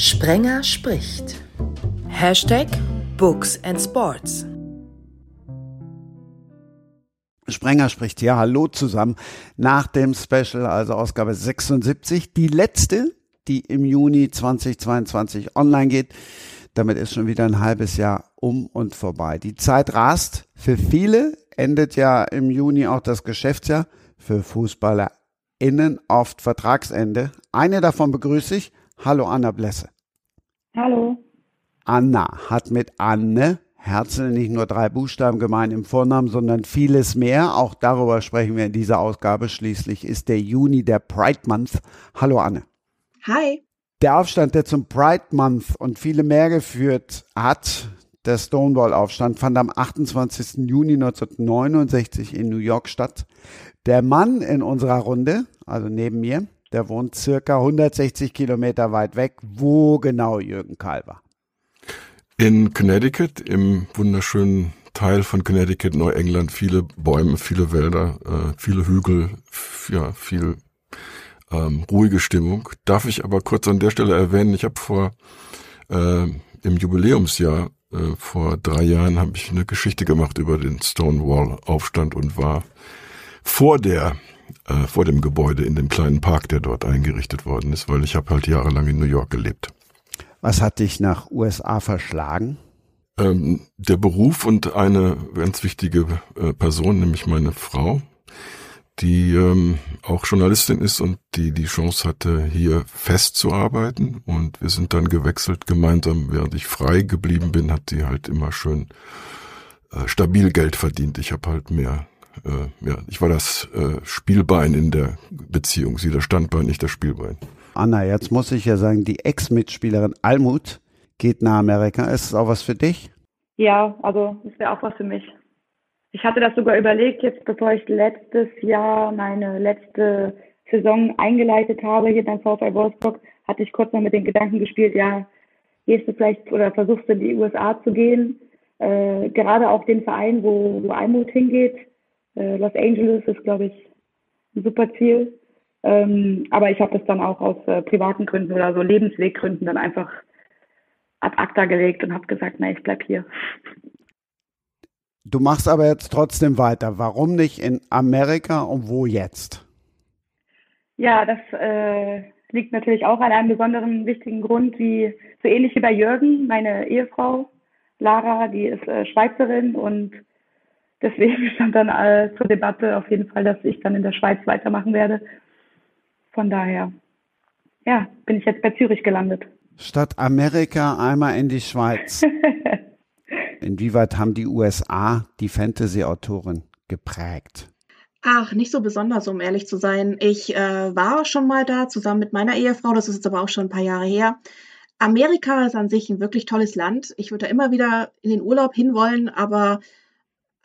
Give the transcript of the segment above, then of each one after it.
Sprenger spricht. Hashtag Books and Sports. Sprenger spricht ja, hallo zusammen. Nach dem Special, also Ausgabe 76, die letzte, die im Juni 2022 online geht. Damit ist schon wieder ein halbes Jahr um und vorbei. Die Zeit rast. Für viele endet ja im Juni auch das Geschäftsjahr. Für FußballerInnen oft Vertragsende. Eine davon begrüße ich. Hallo Anna Blesse. Hallo. Anna hat mit Anne Herzl nicht nur drei Buchstaben gemeint im Vornamen, sondern vieles mehr. Auch darüber sprechen wir in dieser Ausgabe. Schließlich ist der Juni der Pride Month. Hallo Anne. Hi. Der Aufstand, der zum Pride Month und viele mehr geführt hat, der Stonewall-Aufstand, fand am 28. Juni 1969 in New York statt. Der Mann in unserer Runde, also neben mir, der wohnt circa 160 Kilometer weit weg. Wo genau Jürgen Kahl war? In Connecticut, im wunderschönen Teil von Connecticut, Neuengland, viele Bäume, viele Wälder, äh, viele Hügel, ja, viel ähm, ruhige Stimmung. Darf ich aber kurz an der Stelle erwähnen, ich habe vor äh, im Jubiläumsjahr äh, vor drei Jahren habe ich eine Geschichte gemacht über den Stonewall-Aufstand und war vor der äh, vor dem Gebäude in dem kleinen Park, der dort eingerichtet worden ist, weil ich habe halt jahrelang in New York gelebt. Was hat dich nach USA verschlagen? Ähm, der Beruf und eine ganz wichtige äh, Person, nämlich meine Frau, die ähm, auch Journalistin ist und die die Chance hatte, hier festzuarbeiten. Und wir sind dann gewechselt gemeinsam, während ich frei geblieben bin, hat sie halt immer schön äh, stabil Geld verdient. Ich habe halt mehr, äh, ja, ich war das äh, Spielbein in der Beziehung, sie das Standbein, ich das Spielbein. Anna, jetzt muss ich ja sagen, die Ex-Mitspielerin Almut geht nach Amerika. Ist es auch was für dich? Ja, also das wäre auch was für mich. Ich hatte das sogar überlegt, jetzt bevor ich letztes Jahr meine letzte Saison eingeleitet habe hier beim VfL Wolfsburg, hatte ich kurz mal mit den Gedanken gespielt, ja, gehst du vielleicht oder versuchst du in die USA zu gehen. Äh, gerade auch den Verein, wo, wo Almut hingeht. Äh, Los Angeles ist, glaube ich, ein super Ziel. Ähm, aber ich habe das dann auch aus äh, privaten Gründen oder so Lebensweggründen dann einfach ad acta gelegt und habe gesagt, nein, ich bleib hier. Du machst aber jetzt trotzdem weiter. Warum nicht in Amerika und wo jetzt? Ja, das äh, liegt natürlich auch an einem besonderen wichtigen Grund, wie so ähnlich wie bei Jürgen, meine Ehefrau Lara, die ist äh, Schweizerin und deswegen stand dann äh, zur Debatte auf jeden Fall, dass ich dann in der Schweiz weitermachen werde. Von daher, ja, bin ich jetzt bei Zürich gelandet. Statt Amerika einmal in die Schweiz. Inwieweit haben die USA die Fantasy-Autorin geprägt? Ach, nicht so besonders, um ehrlich zu sein. Ich äh, war schon mal da zusammen mit meiner Ehefrau, das ist jetzt aber auch schon ein paar Jahre her. Amerika ist an sich ein wirklich tolles Land. Ich würde da immer wieder in den Urlaub hinwollen, aber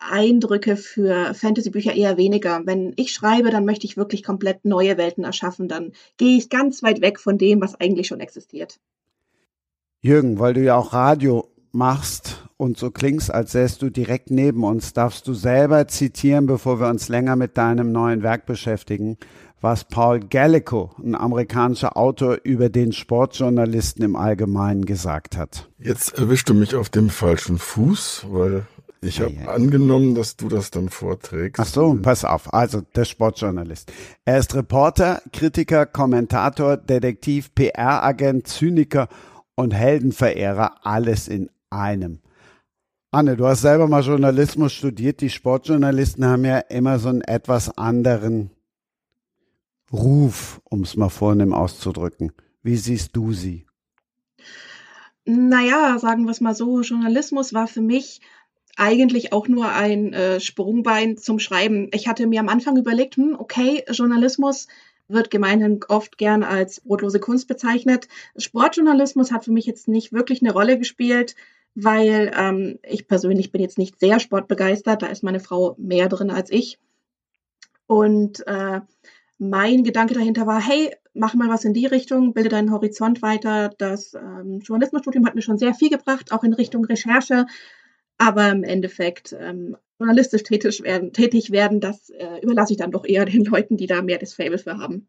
Eindrücke für Fantasy-Bücher eher weniger. Wenn ich schreibe, dann möchte ich wirklich komplett neue Welten erschaffen. Dann gehe ich ganz weit weg von dem, was eigentlich schon existiert. Jürgen, weil du ja auch Radio machst und so klingst, als säst du direkt neben uns, darfst du selber zitieren, bevor wir uns länger mit deinem neuen Werk beschäftigen, was Paul Gallico, ein amerikanischer Autor, über den Sportjournalisten im Allgemeinen gesagt hat. Jetzt erwischst du mich auf dem falschen Fuß, weil ich habe ja, ja. angenommen, dass du das dann vorträgst. Ach so, pass auf. Also der Sportjournalist. Er ist Reporter, Kritiker, Kommentator, Detektiv, PR-Agent, Zyniker und Heldenverehrer. Alles in einem. Anne, du hast selber mal Journalismus studiert. Die Sportjournalisten haben ja immer so einen etwas anderen Ruf, um es mal vornehm auszudrücken. Wie siehst du sie? Naja, sagen wir es mal so, Journalismus war für mich eigentlich auch nur ein äh, Sprungbein zum Schreiben. Ich hatte mir am Anfang überlegt, hm, okay, Journalismus wird gemeinhin oft gern als brotlose Kunst bezeichnet. Sportjournalismus hat für mich jetzt nicht wirklich eine Rolle gespielt, weil ähm, ich persönlich bin jetzt nicht sehr sportbegeistert. Da ist meine Frau mehr drin als ich. Und äh, mein Gedanke dahinter war, hey, mach mal was in die Richtung, bilde deinen Horizont weiter. Das ähm, Journalismusstudium hat mir schon sehr viel gebracht, auch in Richtung Recherche. Aber im Endeffekt ähm, journalistisch tätig werden, tätig werden das äh, überlasse ich dann doch eher den Leuten, die da mehr das Fable für haben.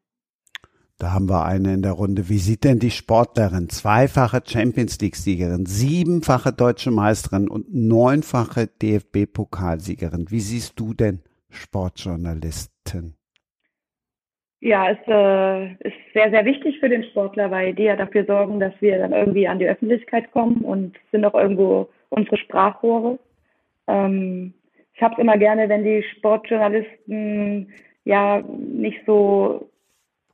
Da haben wir eine in der Runde. Wie sieht denn die Sportlerin, zweifache Champions League-Siegerin, siebenfache deutsche Meisterin und neunfache DFB-Pokalsiegerin, wie siehst du denn Sportjournalisten? Ja, es äh, ist sehr, sehr wichtig für den Sportler, weil die ja dafür sorgen, dass wir dann irgendwie an die Öffentlichkeit kommen und sind auch irgendwo unsere Sprachrohre. Ähm, ich habe es immer gerne, wenn die Sportjournalisten ja nicht so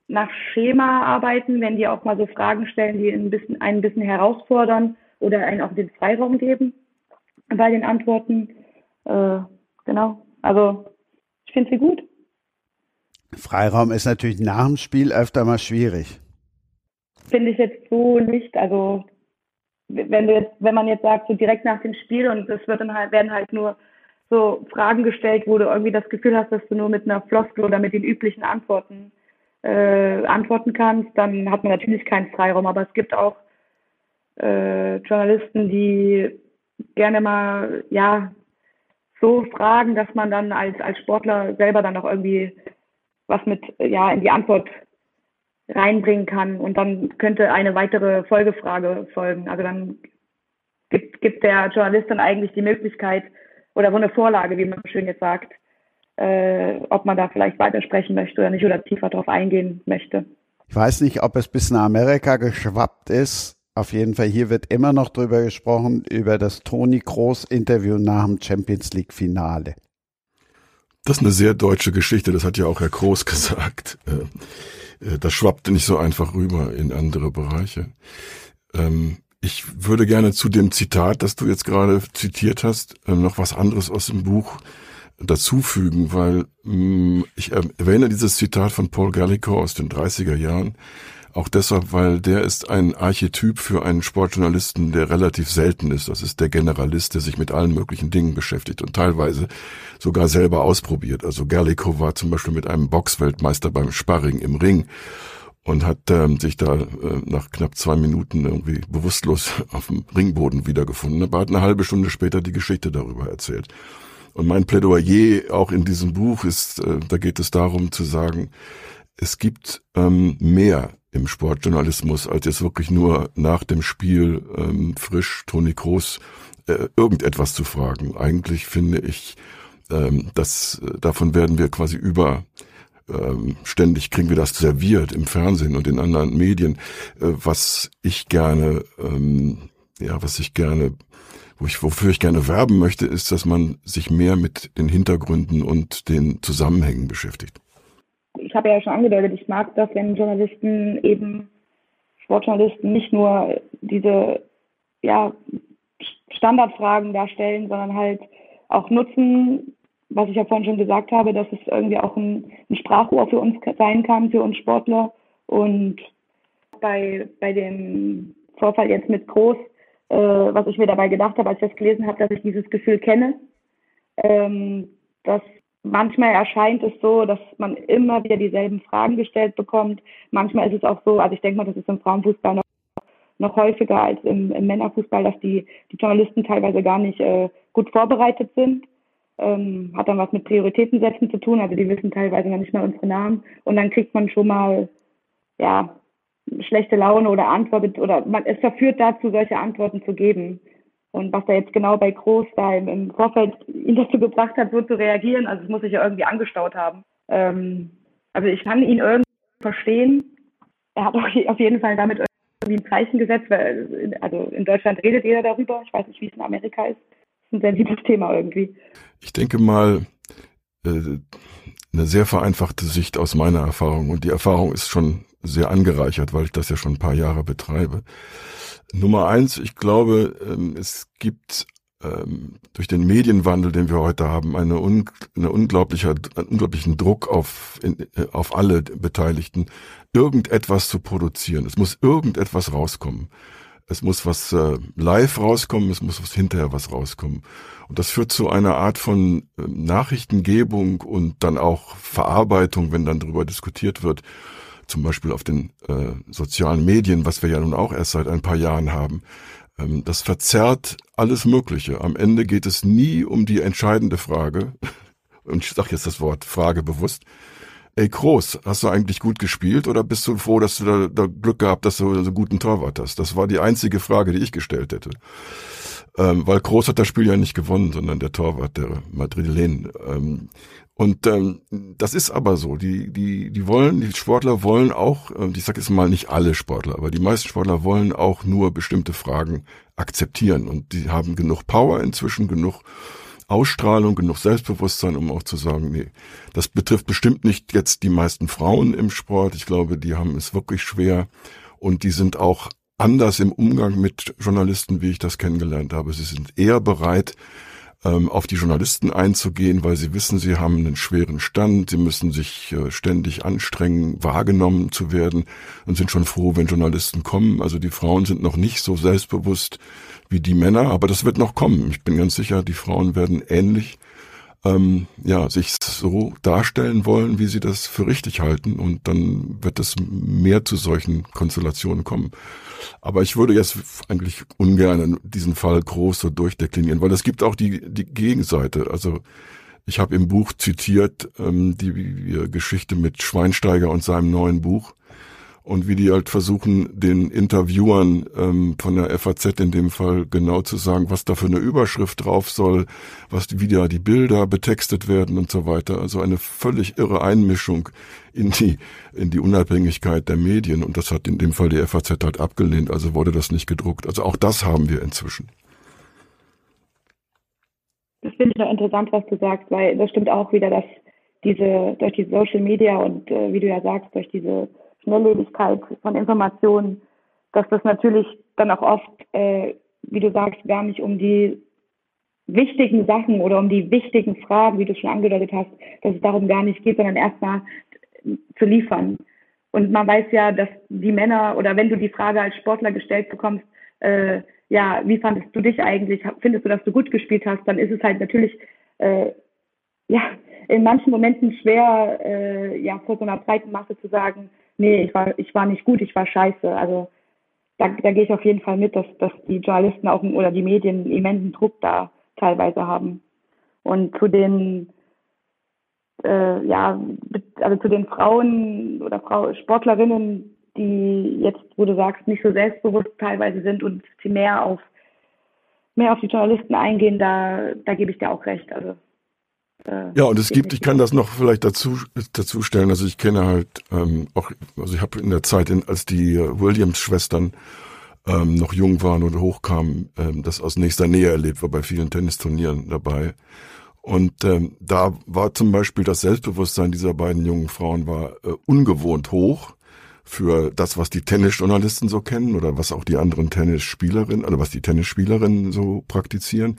nach Schema arbeiten, wenn die auch mal so Fragen stellen, die ein bisschen, einen ein bisschen herausfordern oder einen auch den Freiraum geben bei den Antworten. Äh, genau. Also ich finde sie gut. Freiraum ist natürlich nach dem Spiel öfter mal schwierig. Finde ich jetzt so nicht. Also wenn du jetzt, wenn man jetzt sagt, so direkt nach dem Spiel und es wird dann halt, werden halt nur so Fragen gestellt, wo du irgendwie das Gefühl hast, dass du nur mit einer Floskel oder mit den üblichen Antworten äh, antworten kannst, dann hat man natürlich keinen Freiraum. Aber es gibt auch äh, Journalisten, die gerne mal ja so fragen, dass man dann als als Sportler selber dann auch irgendwie was mit ja in die Antwort reinbringen kann und dann könnte eine weitere Folgefrage folgen. Also dann gibt, gibt der Journalist dann eigentlich die Möglichkeit oder so eine Vorlage, wie man schön jetzt sagt, äh, ob man da vielleicht weitersprechen möchte oder nicht oder tiefer darauf eingehen möchte. Ich weiß nicht, ob es bis nach Amerika geschwappt ist. Auf jeden Fall, hier wird immer noch drüber gesprochen, über das Toni Groß Interview nach dem Champions League Finale. Das ist eine sehr deutsche Geschichte, das hat ja auch Herr Groß gesagt. Äh, das schwappt nicht so einfach rüber in andere Bereiche. Ähm, ich würde gerne zu dem Zitat, das du jetzt gerade zitiert hast, äh, noch was anderes aus dem Buch dazufügen, weil mm, ich erwähne dieses Zitat von Paul Gallico aus den 30er Jahren, auch deshalb, weil der ist ein Archetyp für einen Sportjournalisten, der relativ selten ist. Das ist der Generalist, der sich mit allen möglichen Dingen beschäftigt und teilweise sogar selber ausprobiert. Also Gallico war zum Beispiel mit einem Boxweltmeister beim Sparring im Ring und hat ähm, sich da äh, nach knapp zwei Minuten irgendwie bewusstlos auf dem Ringboden wiedergefunden, aber hat eine halbe Stunde später die Geschichte darüber erzählt. Und mein Plädoyer auch in diesem Buch ist, äh, da geht es darum zu sagen, es gibt ähm, mehr im Sportjournalismus als jetzt wirklich nur nach dem Spiel ähm, frisch Toni Kroos äh, irgendetwas zu fragen. Eigentlich finde ich, ähm, dass äh, davon werden wir quasi über ähm, ständig kriegen wir das serviert im Fernsehen und in anderen Medien, äh, was ich gerne, ähm, ja, was ich gerne wo ich, wofür ich gerne werben möchte, ist, dass man sich mehr mit den Hintergründen und den Zusammenhängen beschäftigt. Ich habe ja schon angedeutet, ich mag das, wenn Journalisten eben, Sportjournalisten nicht nur diese ja, Standardfragen darstellen, sondern halt auch nutzen, was ich ja vorhin schon gesagt habe, dass es irgendwie auch ein, ein Sprachrohr für uns sein kann, für uns Sportler. Und bei, bei dem Vorfall jetzt mit Groß äh, was ich mir dabei gedacht habe, als ich das gelesen habe, dass ich dieses Gefühl kenne. Ähm, dass manchmal erscheint es so, dass man immer wieder dieselben Fragen gestellt bekommt. Manchmal ist es auch so, also ich denke mal, das ist im Frauenfußball noch, noch häufiger als im, im Männerfußball, dass die, die Journalisten teilweise gar nicht äh, gut vorbereitet sind. Ähm, hat dann was mit Prioritätensetzen zu tun, also die wissen teilweise noch nicht mal unsere Namen. Und dann kriegt man schon mal ja, schlechte Laune oder antwortet oder man es verführt dazu, solche Antworten zu geben. Und was da jetzt genau bei Groß da im, im Vorfeld ihn dazu gebracht hat, so zu reagieren, also es muss sich ja irgendwie angestaut haben. Ähm, also ich kann ihn irgendwie verstehen. Er hat auf jeden Fall damit irgendwie ein Zeichen gesetzt, weil also in Deutschland redet jeder darüber. Ich weiß nicht, wie es in Amerika ist. Das ist ein sensibles Thema irgendwie. Ich denke mal, äh, eine sehr vereinfachte Sicht aus meiner Erfahrung und die Erfahrung ist schon sehr angereichert, weil ich das ja schon ein paar Jahre betreibe. Nummer eins, ich glaube, ähm, es gibt ähm, durch den Medienwandel, den wir heute haben, eine, eine unglaublicher, einen unglaublichen Druck auf, in, äh, auf alle Beteiligten, irgendetwas zu produzieren. Es muss irgendetwas rauskommen. Es muss was äh, live rauskommen, es muss was hinterher was rauskommen. Und das führt zu einer Art von äh, Nachrichtengebung und dann auch Verarbeitung, wenn dann darüber diskutiert wird, zum Beispiel auf den äh, sozialen Medien, was wir ja nun auch erst seit ein paar Jahren haben, ähm, das verzerrt alles Mögliche. Am Ende geht es nie um die entscheidende Frage, und ich sage jetzt das Wort Frage bewusst, ey Groß, hast du eigentlich gut gespielt oder bist du froh, dass du da, da Glück gehabt, dass du so einen guten Torwart hast? Das war die einzige Frage, die ich gestellt hätte. Ähm, weil Groß hat das Spiel ja nicht gewonnen, sondern der Torwart, der Madrilen. Ähm, und ähm, das ist aber so. Die, die, die wollen, die Sportler wollen auch, äh, ich sage jetzt mal nicht alle Sportler, aber die meisten Sportler wollen auch nur bestimmte Fragen akzeptieren. Und die haben genug Power inzwischen, genug Ausstrahlung, genug Selbstbewusstsein, um auch zu sagen, nee, das betrifft bestimmt nicht jetzt die meisten Frauen im Sport. Ich glaube, die haben es wirklich schwer und die sind auch anders im Umgang mit Journalisten, wie ich das kennengelernt habe. Sie sind eher bereit, ähm, auf die Journalisten einzugehen, weil sie wissen, sie haben einen schweren Stand, sie müssen sich äh, ständig anstrengen, wahrgenommen zu werden und sind schon froh, wenn Journalisten kommen. Also die Frauen sind noch nicht so selbstbewusst wie die Männer, aber das wird noch kommen. Ich bin ganz sicher, die Frauen werden ähnlich ähm, ja, sich so darstellen wollen, wie sie das für richtig halten. Und dann wird es mehr zu solchen Konstellationen kommen. Aber ich würde jetzt eigentlich ungern diesen Fall groß so durchdeklinieren, weil es gibt auch die, die Gegenseite. Also ich habe im Buch zitiert ähm, die, die Geschichte mit Schweinsteiger und seinem neuen Buch und wie die halt versuchen, den Interviewern ähm, von der FAZ in dem Fall genau zu sagen, was da für eine Überschrift drauf soll, was wie da die Bilder betextet werden und so weiter. Also eine völlig irre Einmischung in die in die Unabhängigkeit der Medien und das hat in dem Fall die FAZ halt abgelehnt, also wurde das nicht gedruckt. Also auch das haben wir inzwischen. Das finde ich noch interessant, was du sagst, weil das stimmt auch wieder, dass diese durch die Social Media und äh, wie du ja sagst, durch diese Schnelllebigkeit von Informationen, dass das natürlich dann auch oft, äh, wie du sagst, gar nicht um die wichtigen Sachen oder um die wichtigen Fragen, wie du schon angedeutet hast, dass es darum gar nicht geht, sondern erstmal zu liefern. Und man weiß ja, dass die Männer oder wenn du die Frage als Sportler gestellt bekommst, äh, ja, wie fandest du dich eigentlich? Findest du, dass du gut gespielt hast? Dann ist es halt natürlich, äh, ja, in manchen Momenten schwer, äh, ja, vor so einer breiten Masse zu sagen, nee, ich war, ich war nicht gut, ich war scheiße. Also da, da gehe ich auf jeden Fall mit, dass, dass die Journalisten auch oder die Medien einen immensen Druck da teilweise haben. Und zu den äh, ja, also zu den Frauen oder Frau Sportlerinnen, die jetzt, wo du sagst, nicht so selbstbewusst teilweise sind und sie mehr auf mehr auf die Journalisten eingehen, da, da gebe ich dir auch recht. Also ja, und es gibt, ich kann das noch vielleicht dazu, dazu stellen, also ich kenne halt ähm, auch, also ich habe in der Zeit, in, als die Williams-Schwestern ähm, noch jung waren und hochkamen, ähm, das aus nächster Nähe erlebt, war bei vielen Tennisturnieren dabei. Und ähm, da war zum Beispiel das Selbstbewusstsein dieser beiden jungen Frauen war äh, ungewohnt hoch für das, was die Tennisjournalisten so kennen oder was auch die anderen Tennisspielerinnen, oder was die Tennisspielerinnen so praktizieren.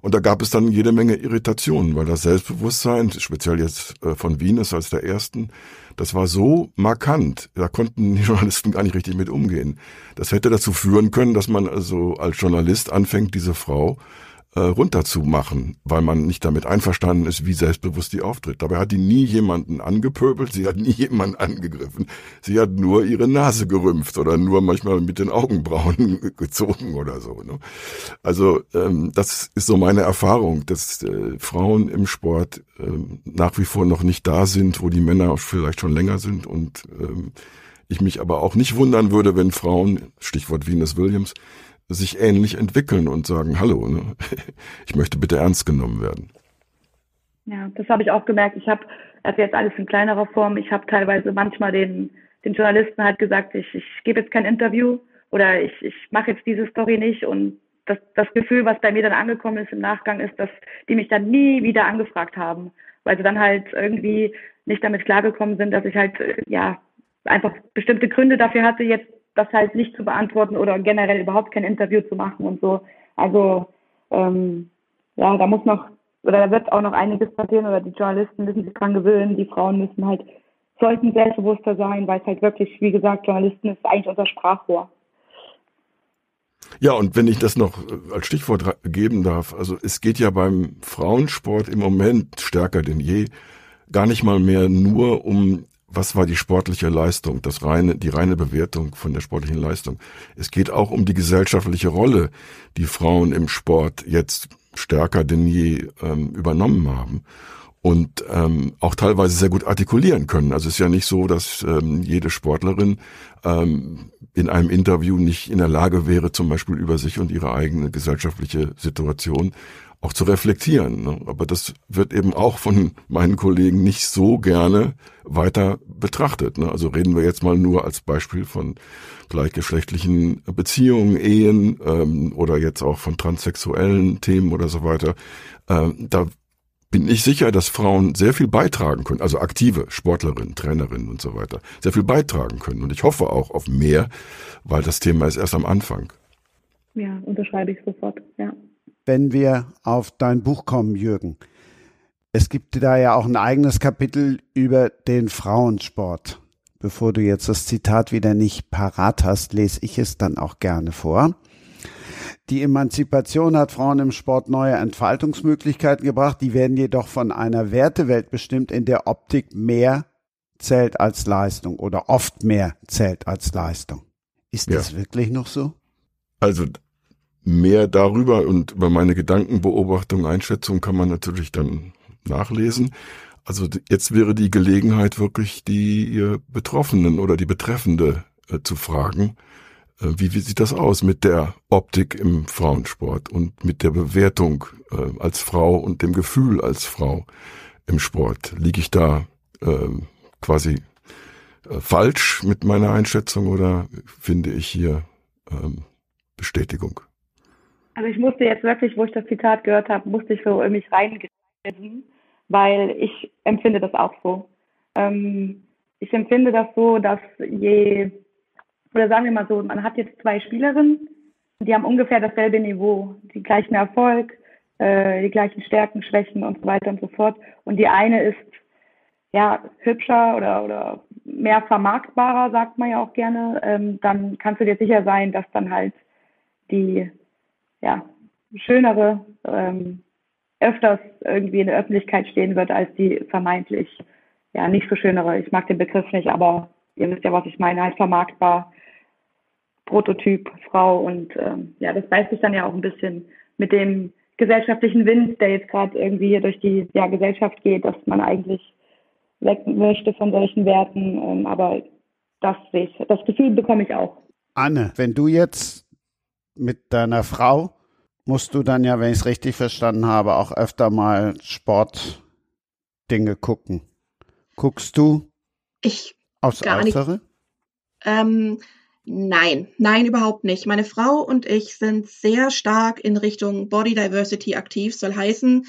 Und da gab es dann jede Menge Irritationen, weil das Selbstbewusstsein, speziell jetzt äh, von Venus als der ersten, das war so markant. Da konnten die Journalisten gar nicht richtig mit umgehen. Das hätte dazu führen können, dass man also als Journalist anfängt, diese Frau äh, runterzumachen, weil man nicht damit einverstanden ist, wie selbstbewusst die auftritt. Dabei hat die nie jemanden angepöbelt, sie hat nie jemanden angegriffen. Sie hat nur ihre Nase gerümpft oder nur manchmal mit den Augenbrauen gezogen oder so. Ne? Also ähm, das ist so meine Erfahrung, dass äh, Frauen im Sport äh, nach wie vor noch nicht da sind, wo die Männer vielleicht schon länger sind und ähm, ich mich aber auch nicht wundern würde, wenn Frauen, Stichwort Venus Williams, sich ähnlich entwickeln und sagen, hallo, ne? ich möchte bitte ernst genommen werden. Ja, das habe ich auch gemerkt. Ich habe, also jetzt alles in kleinerer Form, ich habe teilweise manchmal den, den Journalisten halt gesagt, ich, ich gebe jetzt kein Interview oder ich, ich mache jetzt diese Story nicht und das, das Gefühl, was bei mir dann angekommen ist im Nachgang, ist, dass die mich dann nie wieder angefragt haben, weil sie dann halt irgendwie nicht damit klargekommen sind, dass ich halt, ja, einfach bestimmte Gründe dafür hatte, jetzt das halt nicht zu beantworten oder generell überhaupt kein Interview zu machen und so. Also ähm, ja, da muss noch oder da wird auch noch einiges passieren oder die Journalisten müssen sich dran gewöhnen, die Frauen müssen halt sollten selbstbewusster sein, weil es halt wirklich, wie gesagt, Journalisten ist eigentlich unser Sprachrohr. Ja, und wenn ich das noch äh, als Stichwort geben darf, also es geht ja beim Frauensport im Moment stärker denn je gar nicht mal mehr nur um was war die sportliche Leistung, das reine, die reine Bewertung von der sportlichen Leistung. Es geht auch um die gesellschaftliche Rolle, die Frauen im Sport jetzt stärker denn je ähm, übernommen haben. und ähm, auch teilweise sehr gut artikulieren können. Also es ist ja nicht so, dass ähm, jede Sportlerin ähm, in einem Interview nicht in der Lage wäre, zum Beispiel über sich und ihre eigene gesellschaftliche Situation auch zu reflektieren. Ne? Aber das wird eben auch von meinen Kollegen nicht so gerne weiter betrachtet. Ne? Also reden wir jetzt mal nur als Beispiel von gleichgeschlechtlichen Beziehungen, Ehen ähm, oder jetzt auch von transsexuellen Themen oder so weiter. Ähm, da bin ich sicher, dass Frauen sehr viel beitragen können, also aktive Sportlerinnen, Trainerinnen und so weiter, sehr viel beitragen können. Und ich hoffe auch auf mehr, weil das Thema ist erst am Anfang. Ja, unterschreibe ich sofort, ja. Wenn wir auf dein Buch kommen, Jürgen, es gibt da ja auch ein eigenes Kapitel über den Frauensport. Bevor du jetzt das Zitat wieder nicht parat hast, lese ich es dann auch gerne vor. Die Emanzipation hat Frauen im Sport neue Entfaltungsmöglichkeiten gebracht, die werden jedoch von einer Wertewelt bestimmt, in der Optik mehr zählt als Leistung oder oft mehr zählt als Leistung. Ist das wirklich noch so? Also mehr darüber und über meine Gedankenbeobachtung, Einschätzung kann man natürlich dann nachlesen. Also jetzt wäre die Gelegenheit wirklich die Betroffenen oder die Betreffende äh, zu fragen, äh, wie, wie sieht das aus mit der Optik im Frauensport und mit der Bewertung äh, als Frau und dem Gefühl als Frau im Sport? Liege ich da äh, quasi äh, falsch mit meiner Einschätzung oder finde ich hier ähm, Bestätigung? Also ich musste jetzt wirklich, wo ich das Zitat gehört habe, musste ich so in mich reingreifen, weil ich empfinde das auch so. Ähm, ich empfinde das so, dass je oder sagen wir mal so, man hat jetzt zwei Spielerinnen, die haben ungefähr dasselbe Niveau, die gleichen Erfolg, äh, die gleichen Stärken, Schwächen und so weiter und so fort. Und die eine ist ja hübscher oder, oder mehr vermarktbarer, sagt man ja auch gerne. Ähm, dann kannst du dir sicher sein, dass dann halt die ja, schönere ähm, öfters irgendwie in der Öffentlichkeit stehen wird als die vermeintlich ja nicht so schönere. Ich mag den Begriff nicht, aber ihr wisst ja, was ich meine, halt vermarktbar Prototyp Frau und ähm, ja, das beißt sich dann ja auch ein bisschen mit dem gesellschaftlichen Wind, der jetzt gerade irgendwie hier durch die ja, Gesellschaft geht, dass man eigentlich weg möchte von solchen Werten. Ähm, aber das sehe ich, das Gefühl bekomme ich auch. Anne, wenn du jetzt mit deiner Frau musst du dann ja, wenn ich es richtig verstanden habe, auch öfter mal Sportdinge gucken. Guckst du ich aufs gar Äußere? Nicht. Ähm, Nein, nein, überhaupt nicht. Meine Frau und ich sind sehr stark in Richtung Body Diversity aktiv. Soll heißen,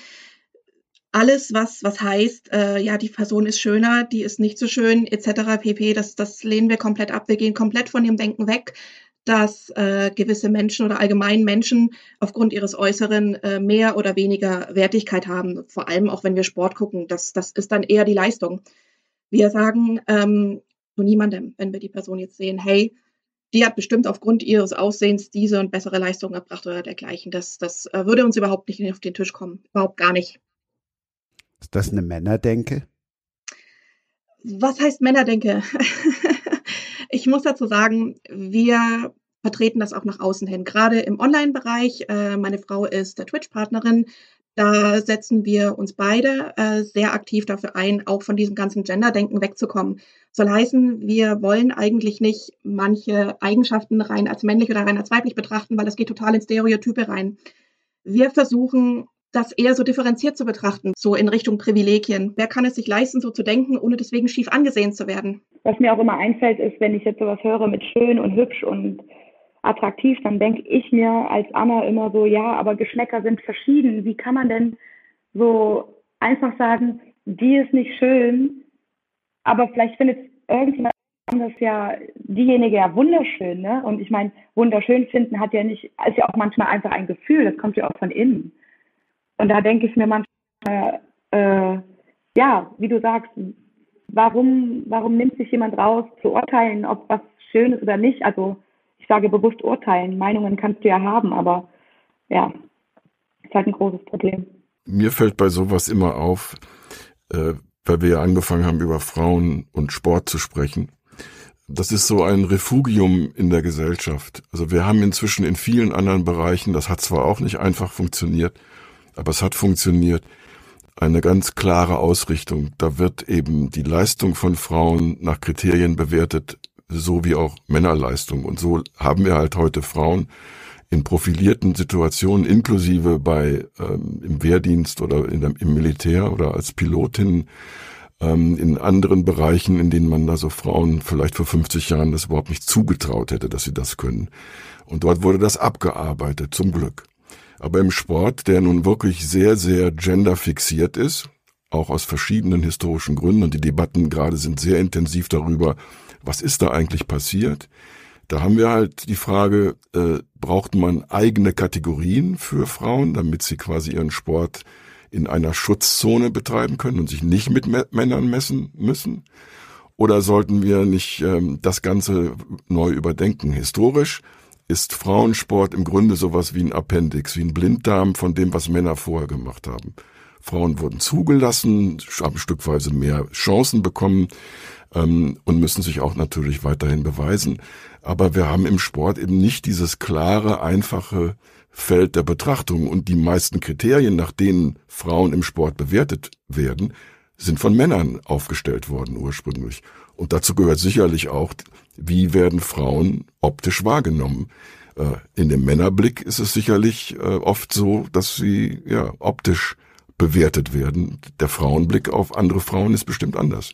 alles, was, was heißt, äh, ja, die Person ist schöner, die ist nicht so schön, etc. pp, das, das lehnen wir komplett ab. Wir gehen komplett von dem Denken weg, dass äh, gewisse Menschen oder allgemein Menschen aufgrund ihres Äußeren äh, mehr oder weniger Wertigkeit haben. Vor allem auch wenn wir Sport gucken, das, das ist dann eher die Leistung. Wir sagen ähm, zu niemandem, wenn wir die Person jetzt sehen, hey, die hat bestimmt aufgrund ihres Aussehens diese und bessere Leistungen erbracht oder dergleichen. Das, das äh, würde uns überhaupt nicht auf den Tisch kommen. Überhaupt gar nicht. Ist das eine Männerdenke? Was heißt Männerdenke? ich muss dazu sagen, wir vertreten das auch nach außen hin. Gerade im Online-Bereich. Äh, meine Frau ist der Twitch-Partnerin. Da setzen wir uns beide äh, sehr aktiv dafür ein, auch von diesem ganzen Gender-Denken wegzukommen. Soll heißen, wir wollen eigentlich nicht manche Eigenschaften rein als männlich oder rein als weiblich betrachten, weil das geht total in Stereotype rein. Wir versuchen, das eher so differenziert zu betrachten, so in Richtung Privilegien. Wer kann es sich leisten, so zu denken, ohne deswegen schief angesehen zu werden? Was mir auch immer einfällt, ist, wenn ich jetzt sowas höre mit schön und hübsch und attraktiv, dann denke ich mir als Anna immer so, ja, aber Geschmäcker sind verschieden. Wie kann man denn so einfach sagen, die ist nicht schön, aber vielleicht findet irgendjemand anders ja diejenige ja wunderschön, ne? Und ich meine, wunderschön finden hat ja nicht, ist ja auch manchmal einfach ein Gefühl, das kommt ja auch von innen. Und da denke ich mir manchmal, äh, ja, wie du sagst, warum, warum nimmt sich jemand raus zu urteilen, ob was schön ist oder nicht? Also sage bewusst urteilen. Meinungen kannst du ja haben, aber ja, ist halt ein großes Problem. Mir fällt bei sowas immer auf, äh, weil wir ja angefangen haben, über Frauen und Sport zu sprechen. Das ist so ein Refugium in der Gesellschaft. Also wir haben inzwischen in vielen anderen Bereichen, das hat zwar auch nicht einfach funktioniert, aber es hat funktioniert, eine ganz klare Ausrichtung. Da wird eben die Leistung von Frauen nach Kriterien bewertet, so wie auch Männerleistung. Und so haben wir halt heute Frauen in profilierten Situationen, inklusive bei ähm, im Wehrdienst oder in, im Militär oder als Pilotin, ähm, in anderen Bereichen, in denen man da so Frauen vielleicht vor 50 Jahren das überhaupt nicht zugetraut hätte, dass sie das können. Und dort wurde das abgearbeitet, zum Glück. Aber im Sport, der nun wirklich sehr, sehr genderfixiert ist, auch aus verschiedenen historischen Gründen, und die Debatten gerade sind sehr intensiv darüber, was ist da eigentlich passiert? Da haben wir halt die Frage, äh, braucht man eigene Kategorien für Frauen, damit sie quasi ihren Sport in einer Schutzzone betreiben können und sich nicht mit Männern messen müssen? Oder sollten wir nicht ähm, das Ganze neu überdenken? Historisch ist Frauensport im Grunde sowas wie ein Appendix, wie ein Blinddarm von dem, was Männer vorher gemacht haben. Frauen wurden zugelassen, haben stückweise mehr Chancen bekommen ähm, und müssen sich auch natürlich weiterhin beweisen. Aber wir haben im Sport eben nicht dieses klare, einfache Feld der Betrachtung und die meisten Kriterien, nach denen Frauen im Sport bewertet werden, sind von Männern aufgestellt worden ursprünglich. Und dazu gehört sicherlich auch, wie werden Frauen optisch wahrgenommen. Äh, in dem Männerblick ist es sicherlich äh, oft so, dass sie ja optisch bewertet werden. Der Frauenblick auf andere Frauen ist bestimmt anders.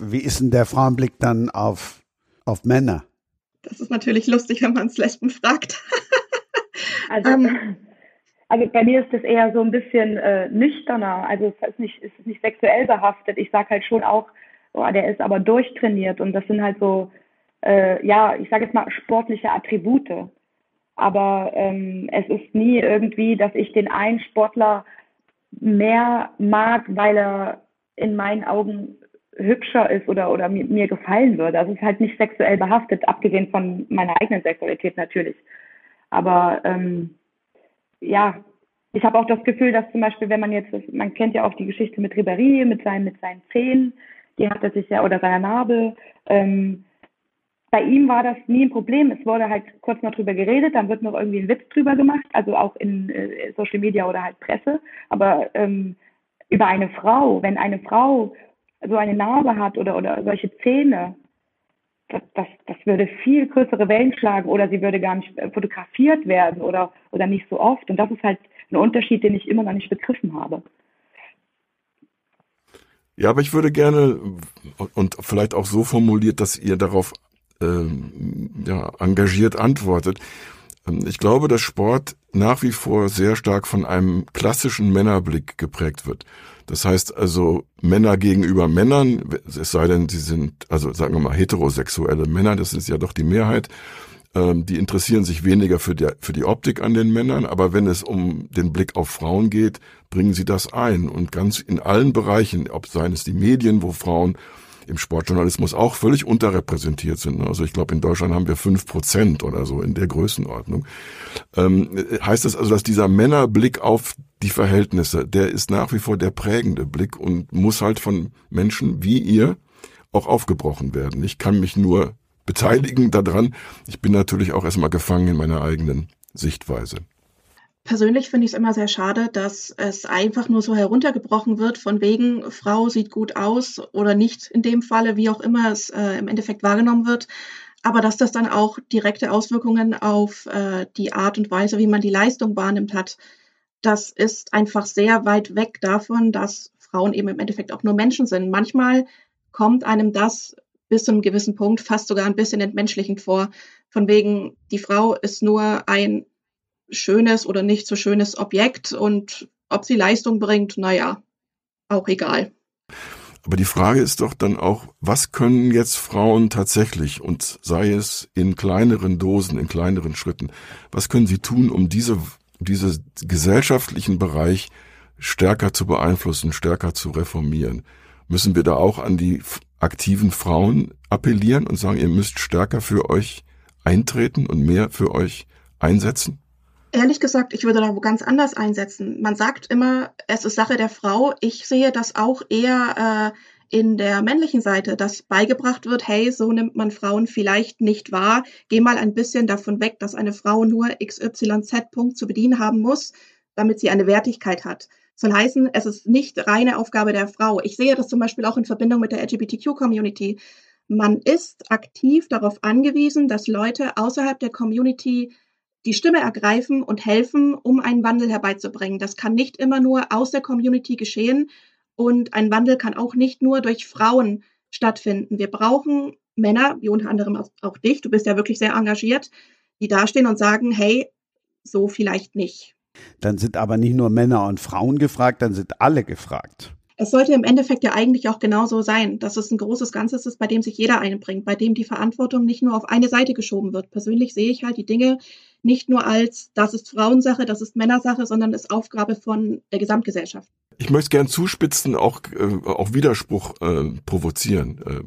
Wie ist denn der Frauenblick dann auf, auf Männer? Das ist natürlich lustig, wenn man es Lesben fragt. also, ähm, also bei mir ist das eher so ein bisschen äh, nüchterner. Also es ist nicht, es ist nicht sexuell behaftet. Ich sage halt schon auch, oh, der ist aber durchtrainiert und das sind halt so, äh, ja, ich sage jetzt mal sportliche Attribute. Aber ähm, es ist nie irgendwie, dass ich den einen Sportler mehr mag, weil er in meinen Augen hübscher ist oder, oder mir, mir gefallen würde. Also es ist halt nicht sexuell behaftet, abgesehen von meiner eigenen Sexualität natürlich. Aber ähm, ja, ich habe auch das Gefühl, dass zum Beispiel, wenn man jetzt, man kennt ja auch die Geschichte mit Ribéry, mit seinen, mit seinen Zähnen, die hat er sich ja, oder seiner Narbe. Ähm, bei ihm war das nie ein Problem. Es wurde halt kurz noch drüber geredet, dann wird noch irgendwie ein Witz drüber gemacht, also auch in äh, Social Media oder halt Presse. Aber ähm, über eine Frau, wenn eine Frau so eine Narbe hat oder, oder solche Zähne, das, das, das würde viel größere Wellen schlagen oder sie würde gar nicht fotografiert werden oder, oder nicht so oft. Und das ist halt ein Unterschied, den ich immer noch nicht begriffen habe. Ja, aber ich würde gerne und vielleicht auch so formuliert, dass ihr darauf ähm, ja, engagiert antwortet. Ähm, ich glaube, dass Sport nach wie vor sehr stark von einem klassischen Männerblick geprägt wird. Das heißt also Männer gegenüber Männern, es sei denn, sie sind, also sagen wir mal heterosexuelle Männer, das ist ja doch die Mehrheit, ähm, die interessieren sich weniger für die, für die Optik an den Männern, aber wenn es um den Blick auf Frauen geht, bringen sie das ein und ganz in allen Bereichen, ob seien es die Medien, wo Frauen im Sportjournalismus auch völlig unterrepräsentiert sind. Also ich glaube, in Deutschland haben wir fünf Prozent oder so in der Größenordnung. Ähm, heißt das also, dass dieser Männerblick auf die Verhältnisse, der ist nach wie vor der prägende Blick und muss halt von Menschen wie ihr auch aufgebrochen werden. Ich kann mich nur beteiligen daran. Ich bin natürlich auch erstmal gefangen in meiner eigenen Sichtweise. Persönlich finde ich es immer sehr schade, dass es einfach nur so heruntergebrochen wird, von wegen Frau sieht gut aus oder nicht in dem Falle, wie auch immer es äh, im Endeffekt wahrgenommen wird. Aber dass das dann auch direkte Auswirkungen auf äh, die Art und Weise, wie man die Leistung wahrnimmt hat, das ist einfach sehr weit weg davon, dass Frauen eben im Endeffekt auch nur Menschen sind. Manchmal kommt einem das bis zu einem gewissen Punkt fast sogar ein bisschen entmenschlichend vor. Von wegen, die Frau ist nur ein schönes oder nicht so schönes Objekt und ob sie Leistung bringt, naja, auch egal. Aber die Frage ist doch dann auch, was können jetzt Frauen tatsächlich und sei es in kleineren Dosen, in kleineren Schritten, was können sie tun, um diese, diese gesellschaftlichen Bereich stärker zu beeinflussen, stärker zu reformieren? Müssen wir da auch an die aktiven Frauen appellieren und sagen, ihr müsst stärker für euch eintreten und mehr für euch einsetzen? Ehrlich gesagt, ich würde da ganz anders einsetzen. Man sagt immer, es ist Sache der Frau. Ich sehe das auch eher äh, in der männlichen Seite, dass beigebracht wird, hey, so nimmt man Frauen vielleicht nicht wahr. Geh mal ein bisschen davon weg, dass eine Frau nur XYZ Punkt zu bedienen haben muss, damit sie eine Wertigkeit hat. soll heißen, es ist nicht reine Aufgabe der Frau. Ich sehe das zum Beispiel auch in Verbindung mit der LGBTQ-Community. Man ist aktiv darauf angewiesen, dass Leute außerhalb der Community die Stimme ergreifen und helfen, um einen Wandel herbeizubringen. Das kann nicht immer nur aus der Community geschehen und ein Wandel kann auch nicht nur durch Frauen stattfinden. Wir brauchen Männer, wie unter anderem auch dich, du bist ja wirklich sehr engagiert, die dastehen und sagen, hey, so vielleicht nicht. Dann sind aber nicht nur Männer und Frauen gefragt, dann sind alle gefragt. Es sollte im Endeffekt ja eigentlich auch genauso sein, dass es ein großes Ganzes ist, bei dem sich jeder einbringt, bei dem die Verantwortung nicht nur auf eine Seite geschoben wird. Persönlich sehe ich halt die Dinge nicht nur als, das ist Frauensache, das ist Männersache, sondern ist Aufgabe von der Gesamtgesellschaft. Ich möchte gern zuspitzen, auch, äh, auch Widerspruch äh, provozieren. Äh,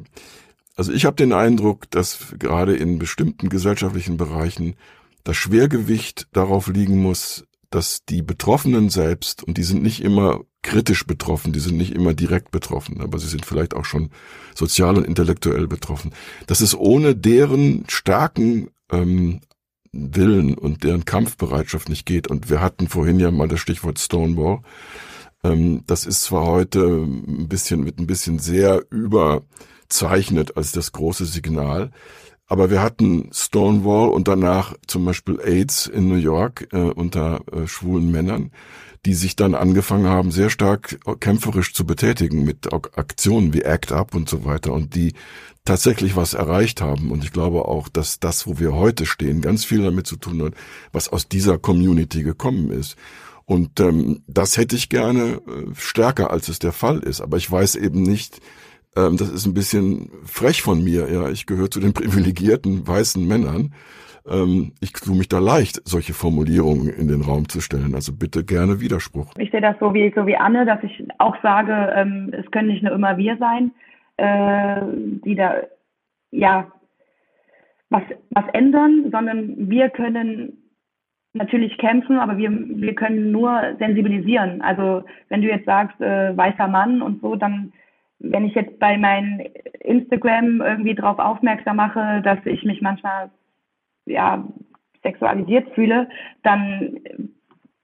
also ich habe den Eindruck, dass gerade in bestimmten gesellschaftlichen Bereichen das Schwergewicht darauf liegen muss, dass die Betroffenen selbst, und die sind nicht immer kritisch betroffen, die sind nicht immer direkt betroffen, aber sie sind vielleicht auch schon sozial und intellektuell betroffen, dass es ohne deren starken ähm, Willen und deren Kampfbereitschaft nicht geht. Und wir hatten vorhin ja mal das Stichwort Stonewall. Ähm, das ist zwar heute ein bisschen mit ein bisschen sehr überzeichnet als das große Signal, aber wir hatten Stonewall und danach zum Beispiel AIDS in New York äh, unter äh, schwulen Männern, die sich dann angefangen haben, sehr stark kämpferisch zu betätigen mit Aktionen wie Act Up und so weiter und die tatsächlich was erreicht haben. Und ich glaube auch, dass das, wo wir heute stehen, ganz viel damit zu tun hat, was aus dieser Community gekommen ist. Und ähm, das hätte ich gerne äh, stärker, als es der Fall ist. Aber ich weiß eben nicht, ähm, das ist ein bisschen frech von mir. Ja, ich gehöre zu den privilegierten weißen Männern. Ähm, ich tue mich da leicht, solche Formulierungen in den Raum zu stellen. Also bitte gerne Widerspruch. Ich sehe das so wie so wie Anne, dass ich auch sage, ähm, es können nicht nur immer wir sein, äh, die da ja was was ändern, sondern wir können natürlich kämpfen, aber wir, wir können nur sensibilisieren. Also wenn du jetzt sagst, äh, weißer Mann und so, dann wenn ich jetzt bei meinem Instagram irgendwie darauf aufmerksam mache, dass ich mich manchmal ja sexualisiert fühle, dann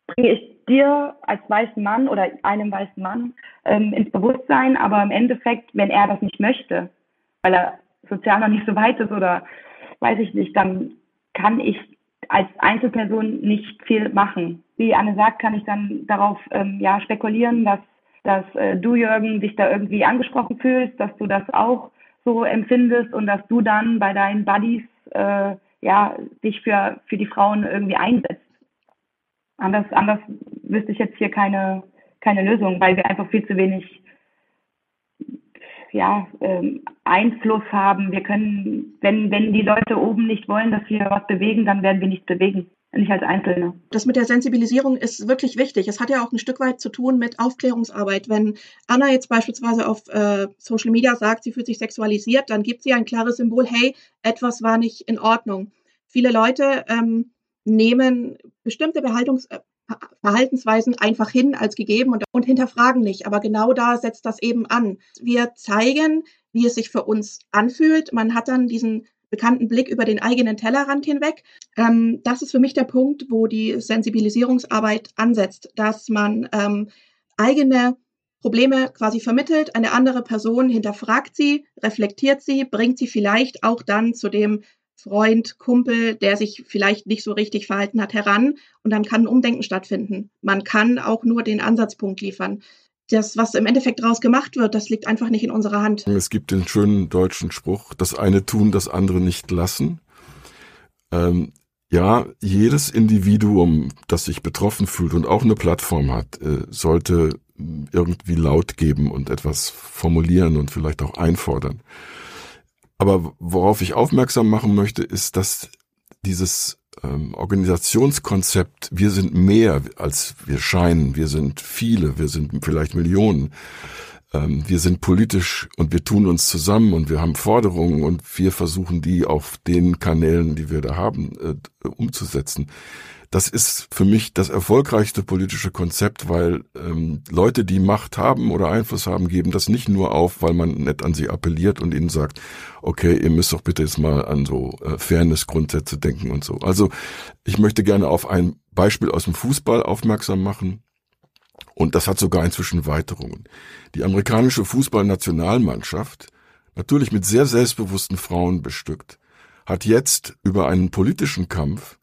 bringe ich dir als weißen Mann oder einem weißen Mann ähm, ins Bewusstsein, aber im Endeffekt, wenn er das nicht möchte, weil er sozial noch nicht so weit ist oder weiß ich nicht, dann kann ich als Einzelperson nicht viel machen. Wie Anne sagt, kann ich dann darauf ähm, ja spekulieren, dass dass äh, du, Jürgen, dich da irgendwie angesprochen fühlst, dass du das auch so empfindest und dass du dann bei deinen Buddies äh, ja dich für, für die Frauen irgendwie einsetzt. Anders, anders wüsste ich jetzt hier keine, keine Lösung, weil wir einfach viel zu wenig ja, ähm, Einfluss haben. Wir können, wenn, wenn die Leute oben nicht wollen, dass wir was bewegen, dann werden wir nichts bewegen nicht als Einzelne. Das mit der Sensibilisierung ist wirklich wichtig. Es hat ja auch ein Stück weit zu tun mit Aufklärungsarbeit. Wenn Anna jetzt beispielsweise auf äh, Social Media sagt, sie fühlt sich sexualisiert, dann gibt sie ein klares Symbol, hey, etwas war nicht in Ordnung. Viele Leute ähm, nehmen bestimmte Behaltungs äh, Verhaltensweisen einfach hin als gegeben und, und hinterfragen nicht. Aber genau da setzt das eben an. Wir zeigen, wie es sich für uns anfühlt. Man hat dann diesen bekannten Blick über den eigenen Tellerrand hinweg. Ähm, das ist für mich der Punkt, wo die Sensibilisierungsarbeit ansetzt, dass man ähm, eigene Probleme quasi vermittelt, eine andere Person hinterfragt sie, reflektiert sie, bringt sie vielleicht auch dann zu dem Freund, Kumpel, der sich vielleicht nicht so richtig verhalten hat, heran und dann kann ein Umdenken stattfinden. Man kann auch nur den Ansatzpunkt liefern das, was im Endeffekt daraus gemacht wird, das liegt einfach nicht in unserer Hand. Es gibt den schönen deutschen Spruch, das eine tun, das andere nicht lassen. Ähm, ja, jedes Individuum, das sich betroffen fühlt und auch eine Plattform hat, äh, sollte irgendwie laut geben und etwas formulieren und vielleicht auch einfordern. Aber worauf ich aufmerksam machen möchte, ist, dass dieses ähm, Organisationskonzept, wir sind mehr als wir scheinen, wir sind viele, wir sind vielleicht Millionen, wir sind politisch und wir tun uns zusammen und wir haben Forderungen und wir versuchen die auf den Kanälen, die wir da haben, äh, umzusetzen das ist für mich das erfolgreichste politische Konzept, weil ähm, Leute, die Macht haben oder Einfluss haben, geben das nicht nur auf, weil man nett an sie appelliert und ihnen sagt, okay, ihr müsst doch bitte jetzt mal an so äh, Fairness-Grundsätze denken und so. Also ich möchte gerne auf ein Beispiel aus dem Fußball aufmerksam machen. Und das hat sogar inzwischen Weiterungen. Die amerikanische Fußballnationalmannschaft, natürlich mit sehr selbstbewussten Frauen bestückt, hat jetzt über einen politischen Kampf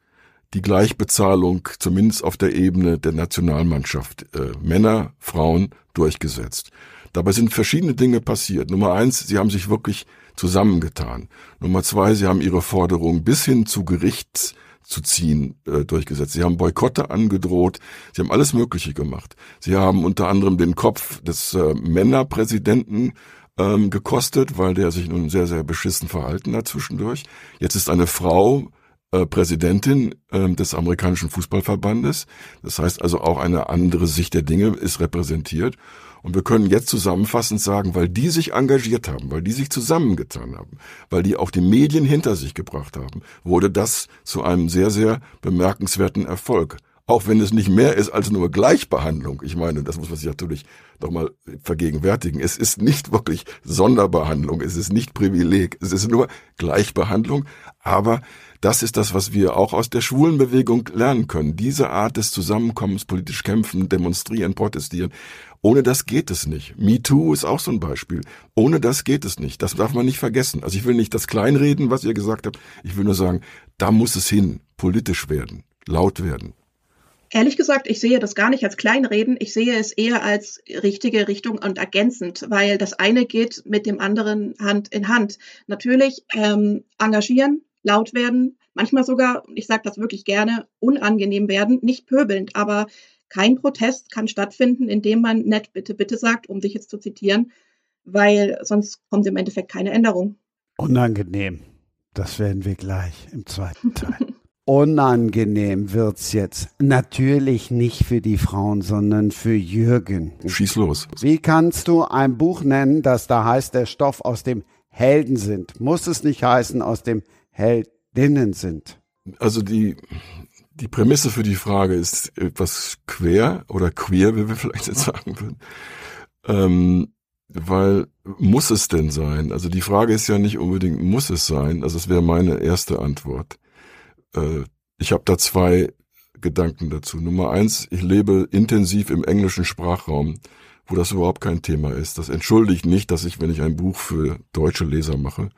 die Gleichbezahlung zumindest auf der Ebene der Nationalmannschaft äh, Männer, Frauen durchgesetzt. Dabei sind verschiedene Dinge passiert. Nummer eins, sie haben sich wirklich zusammengetan. Nummer zwei, sie haben ihre Forderungen bis hin zu Gerichts zu ziehen äh, durchgesetzt. Sie haben Boykotte angedroht, sie haben alles Mögliche gemacht. Sie haben unter anderem den Kopf des äh, Männerpräsidenten ähm, gekostet, weil der sich nun sehr, sehr beschissen verhalten hat zwischendurch. Jetzt ist eine Frau äh, Präsidentin äh, des amerikanischen Fußballverbandes. Das heißt also auch eine andere Sicht der Dinge ist repräsentiert. Und wir können jetzt zusammenfassend sagen, weil die sich engagiert haben, weil die sich zusammengetan haben, weil die auch die Medien hinter sich gebracht haben, wurde das zu einem sehr, sehr bemerkenswerten Erfolg. Auch wenn es nicht mehr ist als nur Gleichbehandlung. Ich meine, das muss man sich natürlich doch mal vergegenwärtigen. Es ist nicht wirklich Sonderbehandlung, es ist nicht Privileg, es ist nur Gleichbehandlung. Aber das ist das, was wir auch aus der schwulen Bewegung lernen können. Diese Art des Zusammenkommens, politisch kämpfen, demonstrieren, protestieren. Ohne das geht es nicht. Me Too ist auch so ein Beispiel. Ohne das geht es nicht. Das darf man nicht vergessen. Also ich will nicht das kleinreden, was ihr gesagt habt. Ich will nur sagen, da muss es hin, politisch werden, laut werden. Ehrlich gesagt, ich sehe das gar nicht als Kleinreden. Ich sehe es eher als richtige Richtung und ergänzend, weil das eine geht mit dem anderen Hand in Hand. Natürlich ähm, engagieren, laut werden, manchmal sogar, ich sage das wirklich gerne, unangenehm werden, nicht pöbelnd, aber kein Protest kann stattfinden, indem man nett bitte, bitte sagt, um dich jetzt zu zitieren, weil sonst kommt im Endeffekt keine Änderung. Unangenehm. Das werden wir gleich im zweiten Teil. Unangenehm wird's jetzt. Natürlich nicht für die Frauen, sondern für Jürgen. Schieß los. Wie kannst du ein Buch nennen, das da heißt, der Stoff aus dem Helden sind? Muss es nicht heißen, aus dem Heldinnen sind? Also die, die Prämisse für die Frage ist etwas quer oder queer, wie wir vielleicht jetzt sagen würden. Ähm, weil muss es denn sein? Also die Frage ist ja nicht unbedingt, muss es sein? Also das wäre meine erste Antwort. Äh, ich habe da zwei Gedanken dazu. Nummer eins, ich lebe intensiv im englischen Sprachraum, wo das überhaupt kein Thema ist. Das entschuldigt nicht, dass ich, wenn ich ein Buch für deutsche Leser mache,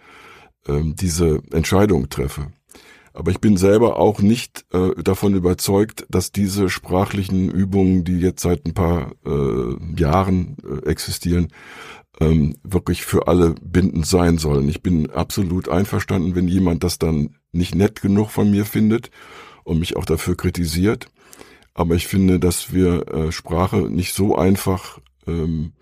ähm, diese Entscheidung treffe. Aber ich bin selber auch nicht äh, davon überzeugt, dass diese sprachlichen Übungen, die jetzt seit ein paar äh, Jahren äh, existieren, ähm, wirklich für alle bindend sein sollen. Ich bin absolut einverstanden, wenn jemand das dann nicht nett genug von mir findet und mich auch dafür kritisiert. Aber ich finde, dass wir äh, Sprache nicht so einfach ähm,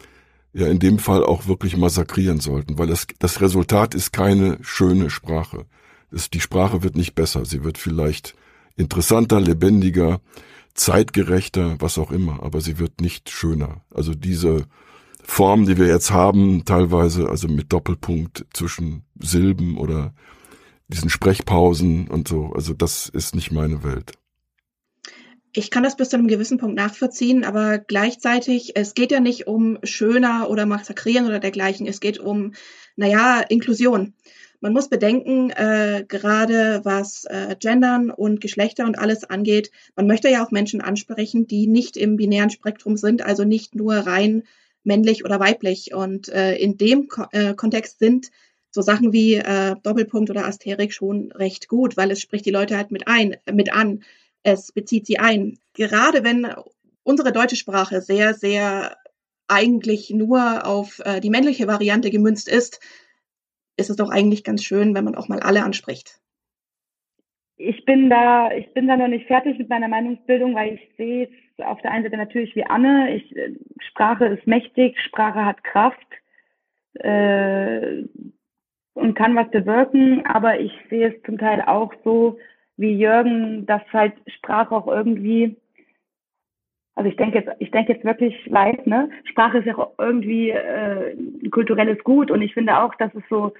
ja in dem Fall auch wirklich massakrieren sollten, weil das, das Resultat ist keine schöne Sprache die Sprache wird nicht besser. Sie wird vielleicht interessanter, lebendiger, zeitgerechter, was auch immer, aber sie wird nicht schöner. Also diese Form, die wir jetzt haben, teilweise, also mit Doppelpunkt zwischen Silben oder diesen Sprechpausen und so, also das ist nicht meine Welt. Ich kann das bis zu einem gewissen Punkt nachvollziehen, aber gleichzeitig, es geht ja nicht um schöner oder massakrieren oder dergleichen. Es geht um, naja, Inklusion. Man muss bedenken, äh, gerade was äh, Gendern und Geschlechter und alles angeht, man möchte ja auch Menschen ansprechen, die nicht im binären Spektrum sind, also nicht nur rein männlich oder weiblich. Und äh, in dem Ko äh, Kontext sind so Sachen wie äh, Doppelpunkt oder Asterik schon recht gut, weil es spricht die Leute halt mit ein, mit an. Es bezieht sie ein. Gerade wenn unsere deutsche Sprache sehr, sehr eigentlich nur auf äh, die männliche Variante gemünzt ist, ist es doch eigentlich ganz schön, wenn man auch mal alle anspricht. Ich bin da, ich bin da noch nicht fertig mit meiner Meinungsbildung, weil ich sehe es auf der einen Seite natürlich wie Anne. Ich, Sprache ist mächtig, Sprache hat Kraft äh, und kann was bewirken, aber ich sehe es zum Teil auch so wie Jürgen, dass halt Sprache auch irgendwie also ich denke jetzt, ich denke jetzt wirklich live, ne? Sprache ist ja auch irgendwie äh, ein kulturelles Gut und ich finde auch, dass es so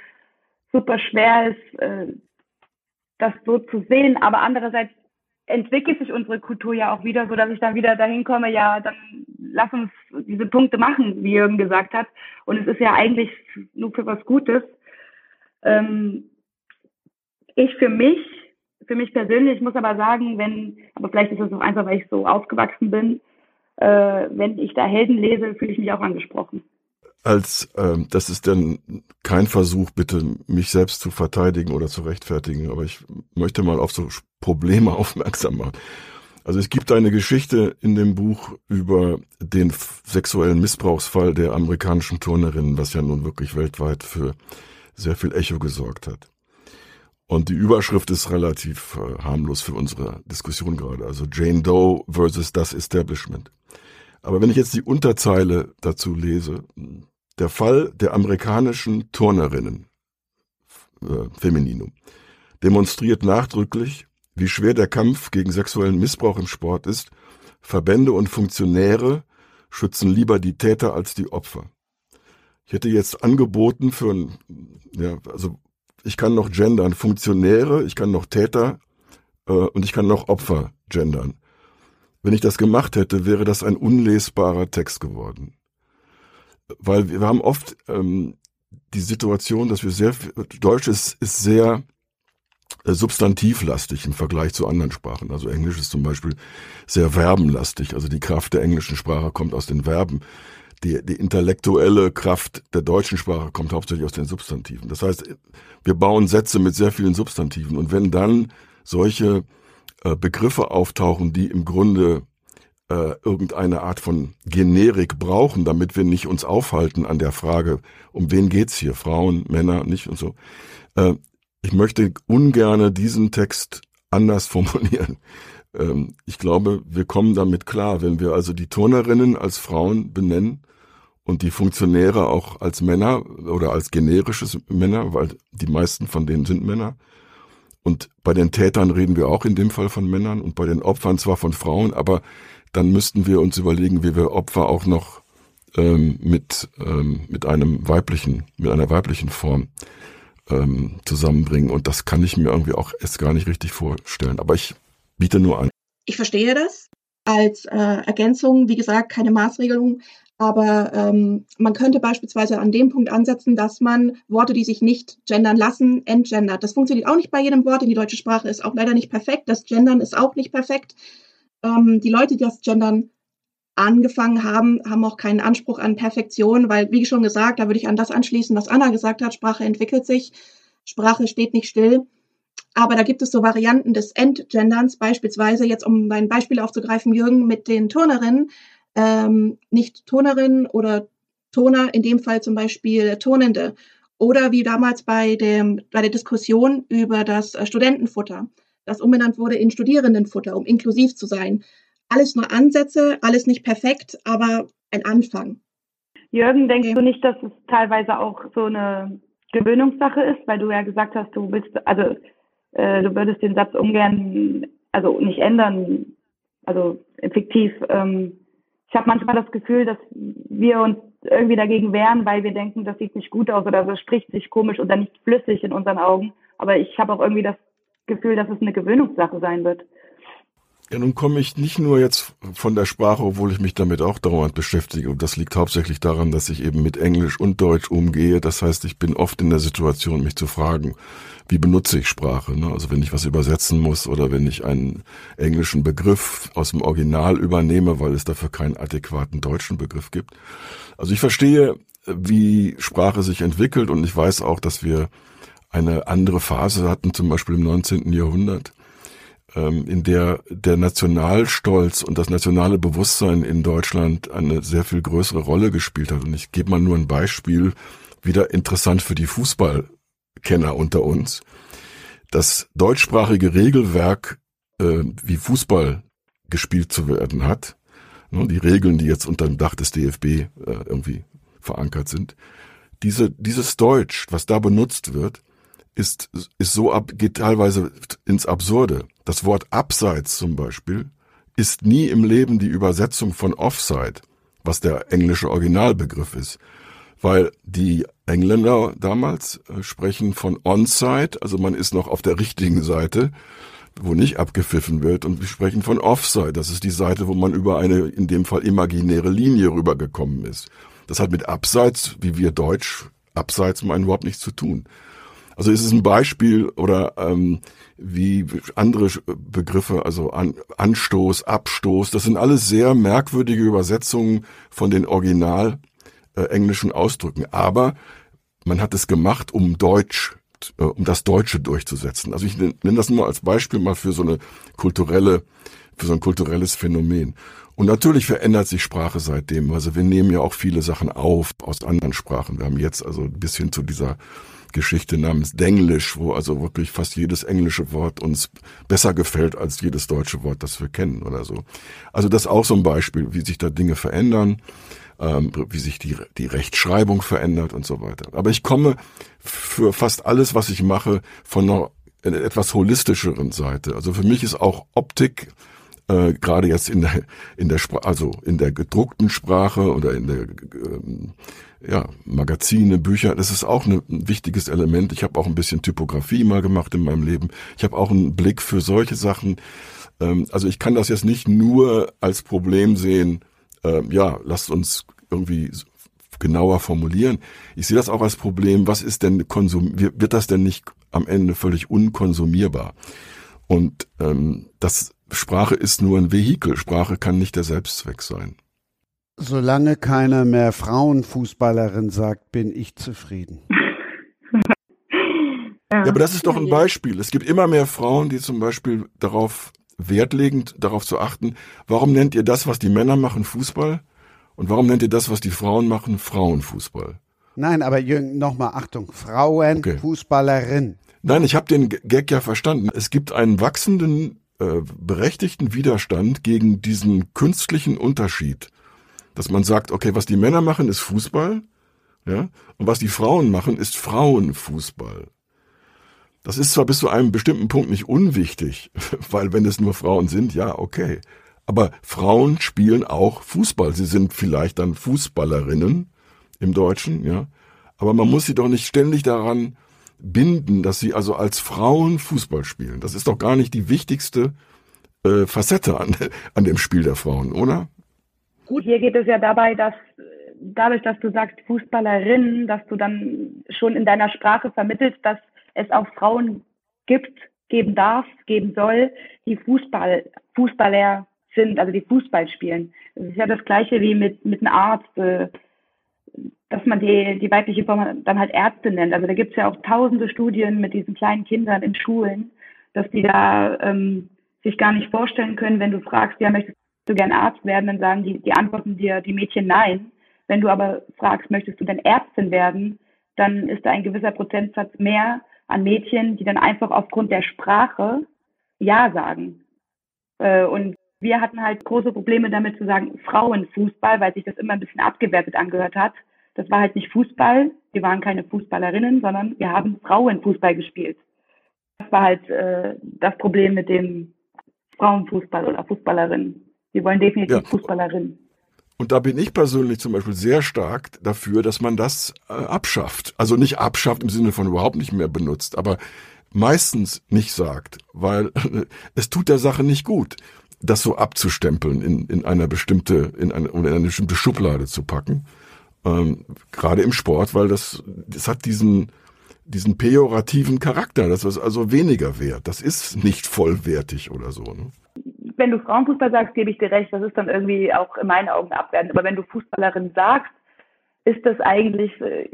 super schwer ist, äh, das so zu sehen. Aber andererseits entwickelt sich unsere Kultur ja auch wieder, so dass ich dann wieder dahin komme, ja, dann lass uns diese Punkte machen, wie Jürgen gesagt hat. Und es ist ja eigentlich nur für was Gutes. Ähm, ich für mich, für mich persönlich muss aber sagen, wenn, aber vielleicht ist es auch einfach, weil ich so aufgewachsen bin, äh, wenn ich da Helden lese, fühle ich mich auch angesprochen. Als ähm, das ist dann kein Versuch, bitte mich selbst zu verteidigen oder zu rechtfertigen, aber ich möchte mal auf so Probleme aufmerksam machen. Also es gibt eine Geschichte in dem Buch über den sexuellen Missbrauchsfall der amerikanischen Turnerinnen, was ja nun wirklich weltweit für sehr viel Echo gesorgt hat. Und die Überschrift ist relativ äh, harmlos für unsere Diskussion gerade. Also Jane Doe versus das Establishment. Aber wenn ich jetzt die Unterzeile dazu lese, der Fall der amerikanischen Turnerinnen, äh, Femininum, demonstriert nachdrücklich, wie schwer der Kampf gegen sexuellen Missbrauch im Sport ist. Verbände und Funktionäre schützen lieber die Täter als die Opfer. Ich hätte jetzt angeboten für ein, ja, also ich kann noch gendern, Funktionäre, ich kann noch Täter äh, und ich kann noch Opfer gendern. Wenn ich das gemacht hätte, wäre das ein unlesbarer Text geworden. Weil wir haben oft ähm, die Situation, dass wir sehr, Deutsch ist, ist sehr äh, substantivlastig im Vergleich zu anderen Sprachen. Also Englisch ist zum Beispiel sehr verbenlastig. Also die Kraft der englischen Sprache kommt aus den Verben. Die, die intellektuelle Kraft der deutschen Sprache kommt hauptsächlich aus den Substantiven. Das heißt, wir bauen Sätze mit sehr vielen Substantiven. Und wenn dann solche äh, Begriffe auftauchen, die im Grunde äh, irgendeine Art von Generik brauchen, damit wir nicht uns aufhalten an der Frage, um wen geht's hier, Frauen, Männer, nicht und so. Äh, ich möchte ungerne diesen Text anders formulieren. Ähm, ich glaube, wir kommen damit klar, wenn wir also die Turnerinnen als Frauen benennen und die Funktionäre auch als Männer oder als generisches Männer, weil die meisten von denen sind Männer. Und bei den Tätern reden wir auch in dem Fall von Männern und bei den Opfern zwar von Frauen, aber dann müssten wir uns überlegen, wie wir Opfer auch noch ähm, mit ähm, mit einem weiblichen, mit einer weiblichen Form ähm, zusammenbringen. Und das kann ich mir irgendwie auch erst gar nicht richtig vorstellen. Aber ich biete nur an. Ich verstehe das als äh, Ergänzung, wie gesagt, keine Maßregelung. Aber ähm, man könnte beispielsweise an dem Punkt ansetzen, dass man Worte, die sich nicht gendern lassen, entgendert. Das funktioniert auch nicht bei jedem Wort, denn die deutsche Sprache ist auch leider nicht perfekt. Das Gendern ist auch nicht perfekt. Ähm, die Leute, die das Gendern angefangen haben, haben auch keinen Anspruch an Perfektion, weil, wie schon gesagt, da würde ich an das anschließen, was Anna gesagt hat, Sprache entwickelt sich, Sprache steht nicht still. Aber da gibt es so Varianten des Entgenderns, beispielsweise jetzt, um mein Beispiel aufzugreifen, Jürgen, mit den Turnerinnen, ähm, nicht Turnerinnen oder Toner, in dem Fall zum Beispiel Tonende. Oder wie damals bei, dem, bei der Diskussion über das äh, Studentenfutter, das umbenannt wurde in Studierendenfutter, um inklusiv zu sein alles nur Ansätze, alles nicht perfekt, aber ein Anfang. Jürgen, denkst okay. du nicht, dass es teilweise auch so eine Gewöhnungssache ist, weil du ja gesagt hast, du bist, also äh, du würdest den Satz ungern, also nicht ändern, also fiktiv. Ähm, ich habe manchmal das Gefühl, dass wir uns irgendwie dagegen wehren, weil wir denken, das sieht nicht gut aus oder das spricht sich komisch oder nicht flüssig in unseren Augen. Aber ich habe auch irgendwie das Gefühl, dass es eine Gewöhnungssache sein wird. Ja, nun komme ich nicht nur jetzt von der Sprache, obwohl ich mich damit auch dauernd beschäftige. Und das liegt hauptsächlich daran, dass ich eben mit Englisch und Deutsch umgehe. Das heißt, ich bin oft in der Situation, mich zu fragen, wie benutze ich Sprache? Ne? Also wenn ich was übersetzen muss oder wenn ich einen englischen Begriff aus dem Original übernehme, weil es dafür keinen adäquaten deutschen Begriff gibt. Also ich verstehe, wie Sprache sich entwickelt und ich weiß auch, dass wir eine andere Phase hatten, zum Beispiel im 19. Jahrhundert in der der Nationalstolz und das nationale Bewusstsein in Deutschland eine sehr viel größere Rolle gespielt hat. Und ich gebe mal nur ein Beispiel, wieder interessant für die Fußballkenner unter uns. Das deutschsprachige Regelwerk, äh, wie Fußball gespielt zu werden hat, ne, die Regeln, die jetzt unter dem Dach des DFB äh, irgendwie verankert sind, diese, dieses Deutsch, was da benutzt wird, ist, ist so ab, geht teilweise ins Absurde. Das Wort abseits zum Beispiel ist nie im Leben die Übersetzung von offside, was der englische Originalbegriff ist. Weil die Engländer damals äh, sprechen von onside, also man ist noch auf der richtigen Seite, wo nicht abgepfiffen wird, und wir sprechen von offside, das ist die Seite, wo man über eine, in dem Fall imaginäre Linie rübergekommen ist. Das hat mit abseits, wie wir Deutsch abseits meinen, überhaupt nichts zu tun. Also es ist ein Beispiel oder ähm, wie andere Begriffe, also An Anstoß, Abstoß, das sind alles sehr merkwürdige Übersetzungen von den original äh, englischen Ausdrücken. Aber man hat es gemacht, um Deutsch äh, um das Deutsche durchzusetzen. Also ich nenne das nur als Beispiel mal für so eine kulturelle, für so ein kulturelles Phänomen. Und natürlich verändert sich Sprache seitdem. Also wir nehmen ja auch viele Sachen auf aus anderen Sprachen. Wir haben jetzt also ein bisschen zu dieser Geschichte namens Denglisch, wo also wirklich fast jedes englische Wort uns besser gefällt als jedes deutsche Wort, das wir kennen oder so. Also das ist auch so ein Beispiel, wie sich da Dinge verändern ähm, wie sich die, die Rechtschreibung verändert und so weiter. Aber ich komme für fast alles, was ich mache, von einer etwas holistischeren Seite. Also für mich ist auch Optik äh, gerade jetzt in der in der Spra also in der gedruckten Sprache oder in der ähm, ja Magazine, Bücher, das ist auch ein wichtiges Element. Ich habe auch ein bisschen Typografie mal gemacht in meinem Leben. Ich habe auch einen Blick für solche Sachen. Ähm, also ich kann das jetzt nicht nur als Problem sehen, äh, ja, lasst uns irgendwie genauer formulieren. Ich sehe das auch als Problem, was ist denn Konsum, wird das denn nicht am Ende völlig unkonsumierbar? Und ähm, das Sprache ist nur ein Vehikel. Sprache kann nicht der Selbstzweck sein. Solange keiner mehr Frauenfußballerin sagt, bin ich zufrieden. ja, aber das ist doch ein Beispiel. Es gibt immer mehr Frauen, die zum Beispiel darauf Wert legen, darauf zu achten, warum nennt ihr das, was die Männer machen, Fußball? Und warum nennt ihr das, was die Frauen machen, Frauenfußball? Nein, aber Jürgen, nochmal Achtung, Frauenfußballerin. Okay. Nein, ich habe den Gag ja verstanden. Es gibt einen wachsenden, äh, berechtigten Widerstand gegen diesen künstlichen Unterschied. Dass man sagt, okay, was die Männer machen, ist Fußball, ja, und was die Frauen machen, ist Frauenfußball. Das ist zwar bis zu einem bestimmten Punkt nicht unwichtig, weil wenn es nur Frauen sind, ja, okay. Aber Frauen spielen auch Fußball. Sie sind vielleicht dann Fußballerinnen im Deutschen, ja. Aber man muss sie doch nicht ständig daran binden, dass sie also als Frauen Fußball spielen. Das ist doch gar nicht die wichtigste äh, Facette an, an dem Spiel der Frauen, oder? Gut, hier geht es ja dabei, dass dadurch, dass du sagst Fußballerin, dass du dann schon in deiner Sprache vermittelst, dass es auch Frauen gibt, geben darf, geben soll, die Fußball, Fußballer sind, also die Fußball spielen. Das ist ja das Gleiche wie mit, mit einem Arzt, äh, dass man die, die weibliche Form dann halt Ärzte nennt. Also da gibt es ja auch tausende Studien mit diesen kleinen Kindern in Schulen, dass die da ähm, sich gar nicht vorstellen können, wenn du fragst, ja, möchtest du gern Arzt werden, dann sagen die, die antworten dir die Mädchen nein. Wenn du aber fragst, möchtest du denn Ärztin werden, dann ist da ein gewisser Prozentsatz mehr an Mädchen, die dann einfach aufgrund der Sprache Ja sagen. Äh, und wir hatten halt große Probleme damit zu sagen Frauenfußball, weil sich das immer ein bisschen abgewertet angehört hat. Das war halt nicht Fußball, wir waren keine Fußballerinnen, sondern wir haben Frauenfußball gespielt. Das war halt äh, das Problem mit dem Frauenfußball oder Fußballerinnen. Wir wollen definitiv ja. Fußballerinnen. Und da bin ich persönlich zum Beispiel sehr stark dafür, dass man das äh, abschafft. Also nicht abschafft im Sinne von überhaupt nicht mehr benutzt, aber meistens nicht sagt, weil äh, es tut der Sache nicht gut das so abzustempeln, in, in einer bestimmte, in eine, in eine bestimmte Schublade zu packen. Ähm, gerade im Sport, weil das, das hat diesen, diesen pejorativen Charakter. Das ist also weniger wert. Das ist nicht vollwertig oder so. Ne? Wenn du Frauenfußball sagst, gebe ich dir recht. Das ist dann irgendwie auch in meinen Augen abwertend. Aber wenn du Fußballerin sagst, ist das eigentlich, äh,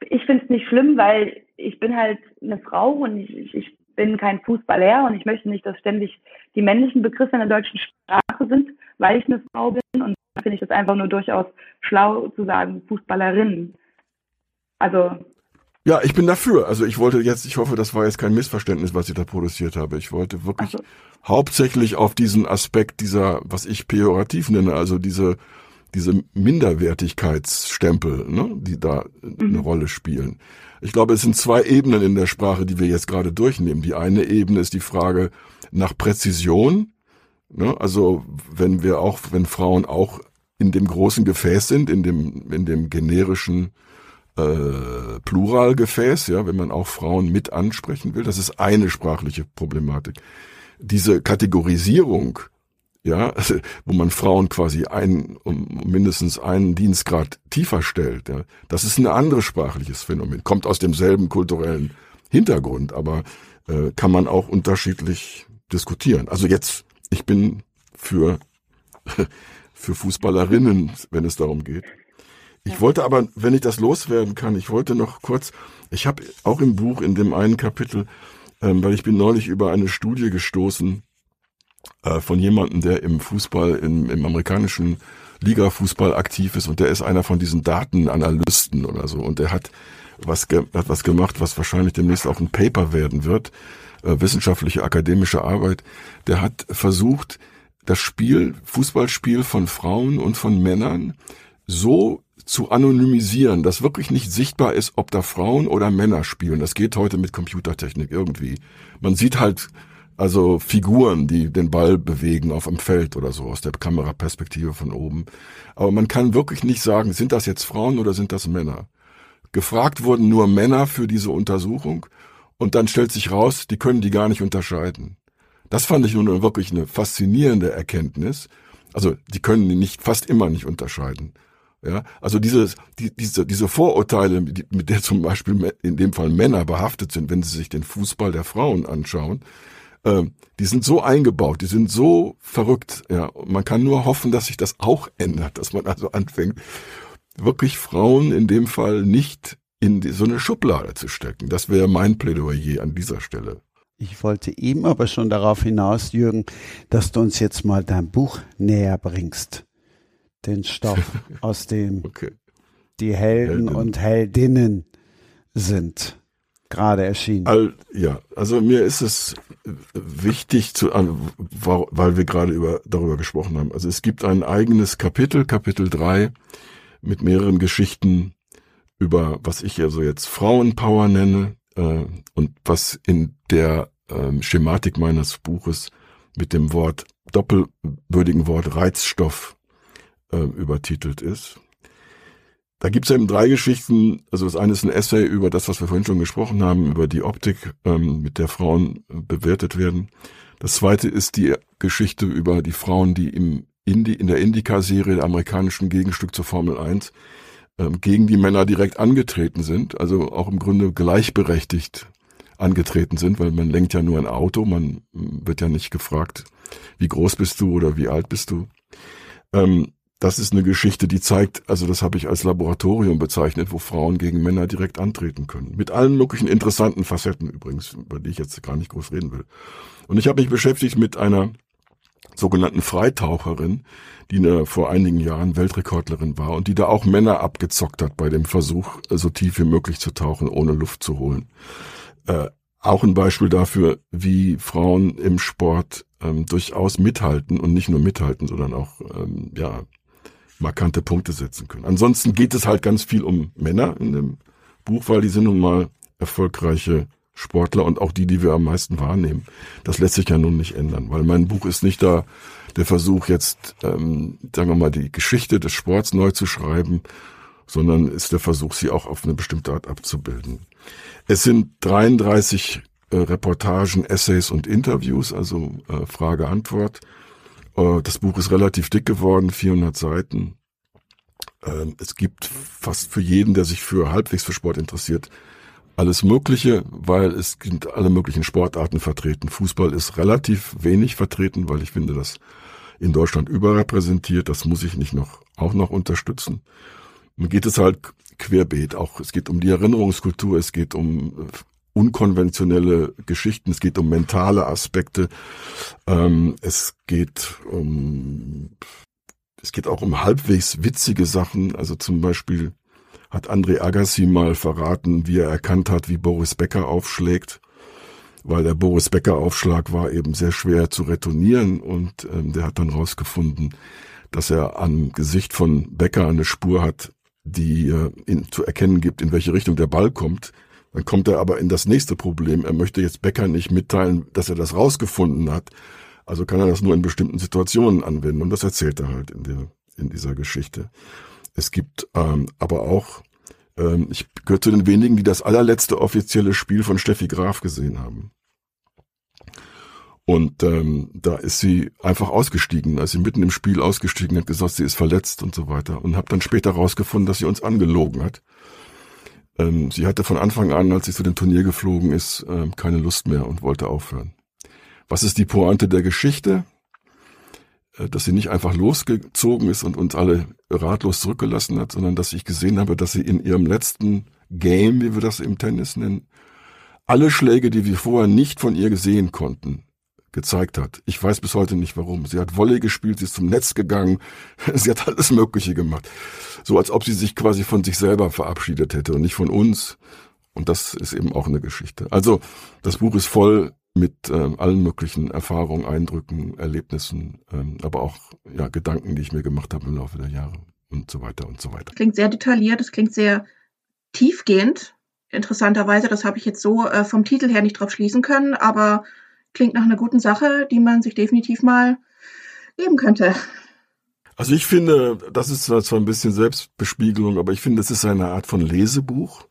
ich finde es nicht schlimm, weil ich bin halt eine Frau und ich, ich bin kein Fußballer und ich möchte nicht, dass ständig die männlichen Begriffe in der deutschen Sprache sind, weil ich eine Frau bin. Und finde ich das einfach nur durchaus schlau zu sagen, Fußballerin. Also. Ja, ich bin dafür. Also ich wollte jetzt, ich hoffe, das war jetzt kein Missverständnis, was ich da produziert habe. Ich wollte wirklich so. hauptsächlich auf diesen Aspekt dieser, was ich pejorativ nenne, also diese diese Minderwertigkeitsstempel, ne, die da mhm. eine Rolle spielen. Ich glaube, es sind zwei Ebenen in der Sprache, die wir jetzt gerade durchnehmen. Die eine Ebene ist die Frage nach Präzision. Ne? Also wenn wir auch, wenn Frauen auch in dem großen Gefäß sind, in dem, in dem generischen äh, Pluralgefäß, ja, wenn man auch Frauen mit ansprechen will, das ist eine sprachliche Problematik. Diese Kategorisierung ja, wo man Frauen quasi ein, um mindestens einen Dienstgrad tiefer stellt. Ja. Das ist ein anderes sprachliches Phänomen, kommt aus demselben kulturellen Hintergrund, aber äh, kann man auch unterschiedlich diskutieren. Also jetzt, ich bin für, für Fußballerinnen, wenn es darum geht. Ich wollte aber, wenn ich das loswerden kann, ich wollte noch kurz, ich habe auch im Buch in dem einen Kapitel, ähm, weil ich bin neulich über eine Studie gestoßen äh, von jemandem, der im Fußball, im, im amerikanischen Liga-Fußball aktiv ist und der ist einer von diesen Datenanalysten oder so und der hat was, hat was gemacht, was wahrscheinlich demnächst auch ein Paper werden wird, äh, wissenschaftliche akademische Arbeit. Der hat versucht, das Spiel, Fußballspiel von Frauen und von Männern so zu anonymisieren, dass wirklich nicht sichtbar ist, ob da Frauen oder Männer spielen. Das geht heute mit Computertechnik irgendwie. Man sieht halt also Figuren, die den Ball bewegen auf dem Feld oder so aus der Kameraperspektive von oben. Aber man kann wirklich nicht sagen, sind das jetzt Frauen oder sind das Männer? Gefragt wurden nur Männer für diese Untersuchung und dann stellt sich raus, die können die gar nicht unterscheiden. Das fand ich nun wirklich eine faszinierende Erkenntnis. Also die können die nicht fast immer nicht unterscheiden. Ja, also diese, die, diese, diese Vorurteile, mit der zum Beispiel in dem Fall Männer behaftet sind, wenn sie sich den Fußball der Frauen anschauen, äh, die sind so eingebaut, die sind so verrückt. Ja, man kann nur hoffen, dass sich das auch ändert, dass man also anfängt, wirklich Frauen in dem Fall nicht in die, so eine Schublade zu stecken. Das wäre mein Plädoyer an dieser Stelle. Ich wollte eben aber schon darauf hinaus, Jürgen, dass du uns jetzt mal dein Buch näher bringst. Den Stoff, aus dem okay. die Helden Heldin. und Heldinnen sind gerade erschienen. All, ja, also mir ist es wichtig zu, weil wir gerade über, darüber gesprochen haben. Also es gibt ein eigenes Kapitel, Kapitel 3, mit mehreren Geschichten über, was ich also jetzt Frauenpower nenne, äh, und was in der äh, Schematik meines Buches mit dem Wort, doppelwürdigen Wort Reizstoff äh, übertitelt ist. Da gibt's eben drei Geschichten. Also das eine ist ein Essay über das, was wir vorhin schon gesprochen haben, über die Optik, ähm, mit der Frauen äh, bewertet werden. Das zweite ist die Geschichte über die Frauen, die im Indi in der Indica-Serie, der amerikanischen Gegenstück zur Formel 1, ähm, gegen die Männer direkt angetreten sind. Also auch im Grunde gleichberechtigt angetreten sind, weil man lenkt ja nur ein Auto, man wird ja nicht gefragt, wie groß bist du oder wie alt bist du. Ähm, das ist eine Geschichte, die zeigt, also das habe ich als Laboratorium bezeichnet, wo Frauen gegen Männer direkt antreten können. Mit allen möglichen interessanten Facetten übrigens, über die ich jetzt gar nicht groß reden will. Und ich habe mich beschäftigt mit einer sogenannten Freitaucherin, die eine, vor einigen Jahren Weltrekordlerin war und die da auch Männer abgezockt hat bei dem Versuch, so tief wie möglich zu tauchen, ohne Luft zu holen. Äh, auch ein Beispiel dafür, wie Frauen im Sport ähm, durchaus mithalten und nicht nur mithalten, sondern auch ähm, ja markante Punkte setzen können. Ansonsten geht es halt ganz viel um Männer in dem Buch, weil die sind nun mal erfolgreiche Sportler und auch die, die wir am meisten wahrnehmen. Das lässt sich ja nun nicht ändern, weil mein Buch ist nicht da der Versuch jetzt, ähm, sagen wir mal, die Geschichte des Sports neu zu schreiben, sondern ist der Versuch, sie auch auf eine bestimmte Art abzubilden. Es sind 33 äh, Reportagen, Essays und Interviews, also äh, Frage-Antwort das Buch ist relativ dick geworden, 400 Seiten. Ähm, es gibt fast für jeden, der sich für halbwegs für Sport interessiert, alles Mögliche, weil es sind alle möglichen Sportarten vertreten. Fußball ist relativ wenig vertreten, weil ich finde, das in Deutschland überrepräsentiert. Das muss ich nicht noch auch noch unterstützen. Dann geht es halt querbeet. Auch es geht um die Erinnerungskultur, es geht um unkonventionelle Geschichten, es geht um mentale Aspekte, ähm, es geht um, es geht auch um halbwegs witzige Sachen, also zum Beispiel hat André Agassi mal verraten, wie er erkannt hat, wie Boris Becker aufschlägt, weil der Boris Becker Aufschlag war eben sehr schwer zu retournieren und ähm, der hat dann rausgefunden, dass er am Gesicht von Becker eine Spur hat, die äh, in, zu erkennen gibt, in welche Richtung der Ball kommt. Dann kommt er aber in das nächste Problem. Er möchte jetzt Becker nicht mitteilen, dass er das rausgefunden hat. Also kann er das nur in bestimmten Situationen anwenden. Und das erzählt er halt in, der, in dieser Geschichte. Es gibt ähm, aber auch, ähm, ich gehöre zu den wenigen, die das allerletzte offizielle Spiel von Steffi Graf gesehen haben. Und ähm, da ist sie einfach ausgestiegen, ist sie mitten im Spiel ausgestiegen, hat gesagt, sie ist verletzt und so weiter. Und habe dann später rausgefunden, dass sie uns angelogen hat ähm, sie hatte von Anfang an, als sie zu dem Turnier geflogen ist, ähm, keine Lust mehr und wollte aufhören. Was ist die Pointe der Geschichte? Äh, dass sie nicht einfach losgezogen ist und uns alle ratlos zurückgelassen hat, sondern dass ich gesehen habe, dass sie in ihrem letzten Game, wie wir das im Tennis nennen, alle Schläge, die wir vorher nicht von ihr gesehen konnten, gezeigt hat. Ich weiß bis heute nicht warum. Sie hat Volley gespielt, sie ist zum Netz gegangen, sie hat alles Mögliche gemacht. So als ob sie sich quasi von sich selber verabschiedet hätte und nicht von uns. Und das ist eben auch eine Geschichte. Also das Buch ist voll mit äh, allen möglichen Erfahrungen, Eindrücken, Erlebnissen, ähm, aber auch ja, Gedanken, die ich mir gemacht habe im Laufe der Jahre und so weiter und so weiter. Klingt sehr detailliert, es klingt sehr tiefgehend. Interessanterweise, das habe ich jetzt so äh, vom Titel her nicht drauf schließen können, aber klingt nach einer guten Sache, die man sich definitiv mal geben könnte. Also ich finde, das ist zwar ein bisschen Selbstbespiegelung, aber ich finde, es ist eine Art von Lesebuch.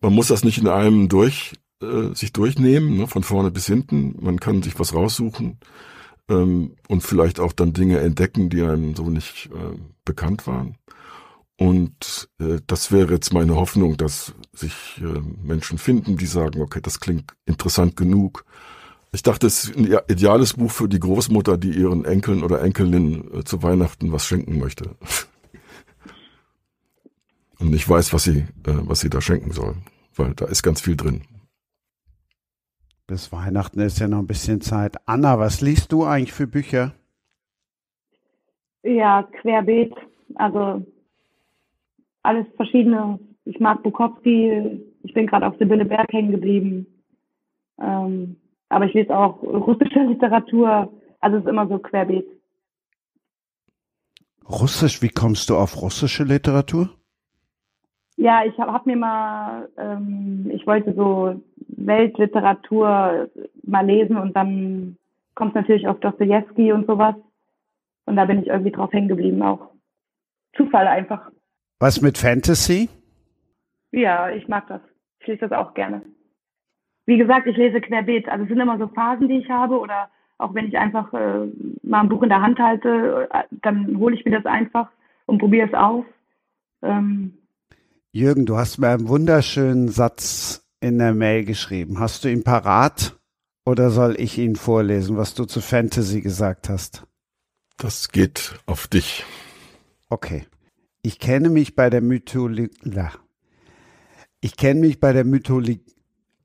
Man muss das nicht in einem durch äh, sich durchnehmen, ne, von vorne bis hinten. Man kann sich was raussuchen ähm, und vielleicht auch dann Dinge entdecken, die einem so nicht äh, bekannt waren. Und äh, das wäre jetzt meine Hoffnung, dass sich äh, Menschen finden, die sagen, okay, das klingt interessant genug. Ich dachte, es ist ein ideales Buch für die Großmutter, die ihren Enkeln oder Enkelinnen äh, zu Weihnachten was schenken möchte. Und nicht weiß, was sie, äh, was sie da schenken soll, weil da ist ganz viel drin. Bis Weihnachten ist ja noch ein bisschen Zeit. Anna, was liest du eigentlich für Bücher? Ja, querbeet. Also alles verschiedene. Ich mag Bukowski. Ich bin gerade auf Sibylle Berg hängen geblieben. Ähm, aber ich lese auch russische Literatur. Also es ist immer so querbeet. Russisch, wie kommst du auf russische Literatur? Ja, ich habe hab mir mal, ähm, ich wollte so Weltliteratur mal lesen und dann kommt natürlich auf Dostoevsky und sowas. Und da bin ich irgendwie drauf hängen geblieben auch. Zufall einfach. Was mit Fantasy? Ja, ich mag das. Ich lese das auch gerne. Wie gesagt, ich lese querbeet. Also es sind immer so Phasen, die ich habe oder auch wenn ich einfach äh, mal ein Buch in der Hand halte, äh, dann hole ich mir das einfach und probiere es aus. Ähm, Jürgen, du hast mir einen wunderschönen Satz in der Mail geschrieben. Hast du ihn parat oder soll ich ihn vorlesen, was du zu Fantasy gesagt hast? Das geht auf dich. Okay. Ich kenne mich bei der Mythologie. Ich kenne mich bei der Mythologie.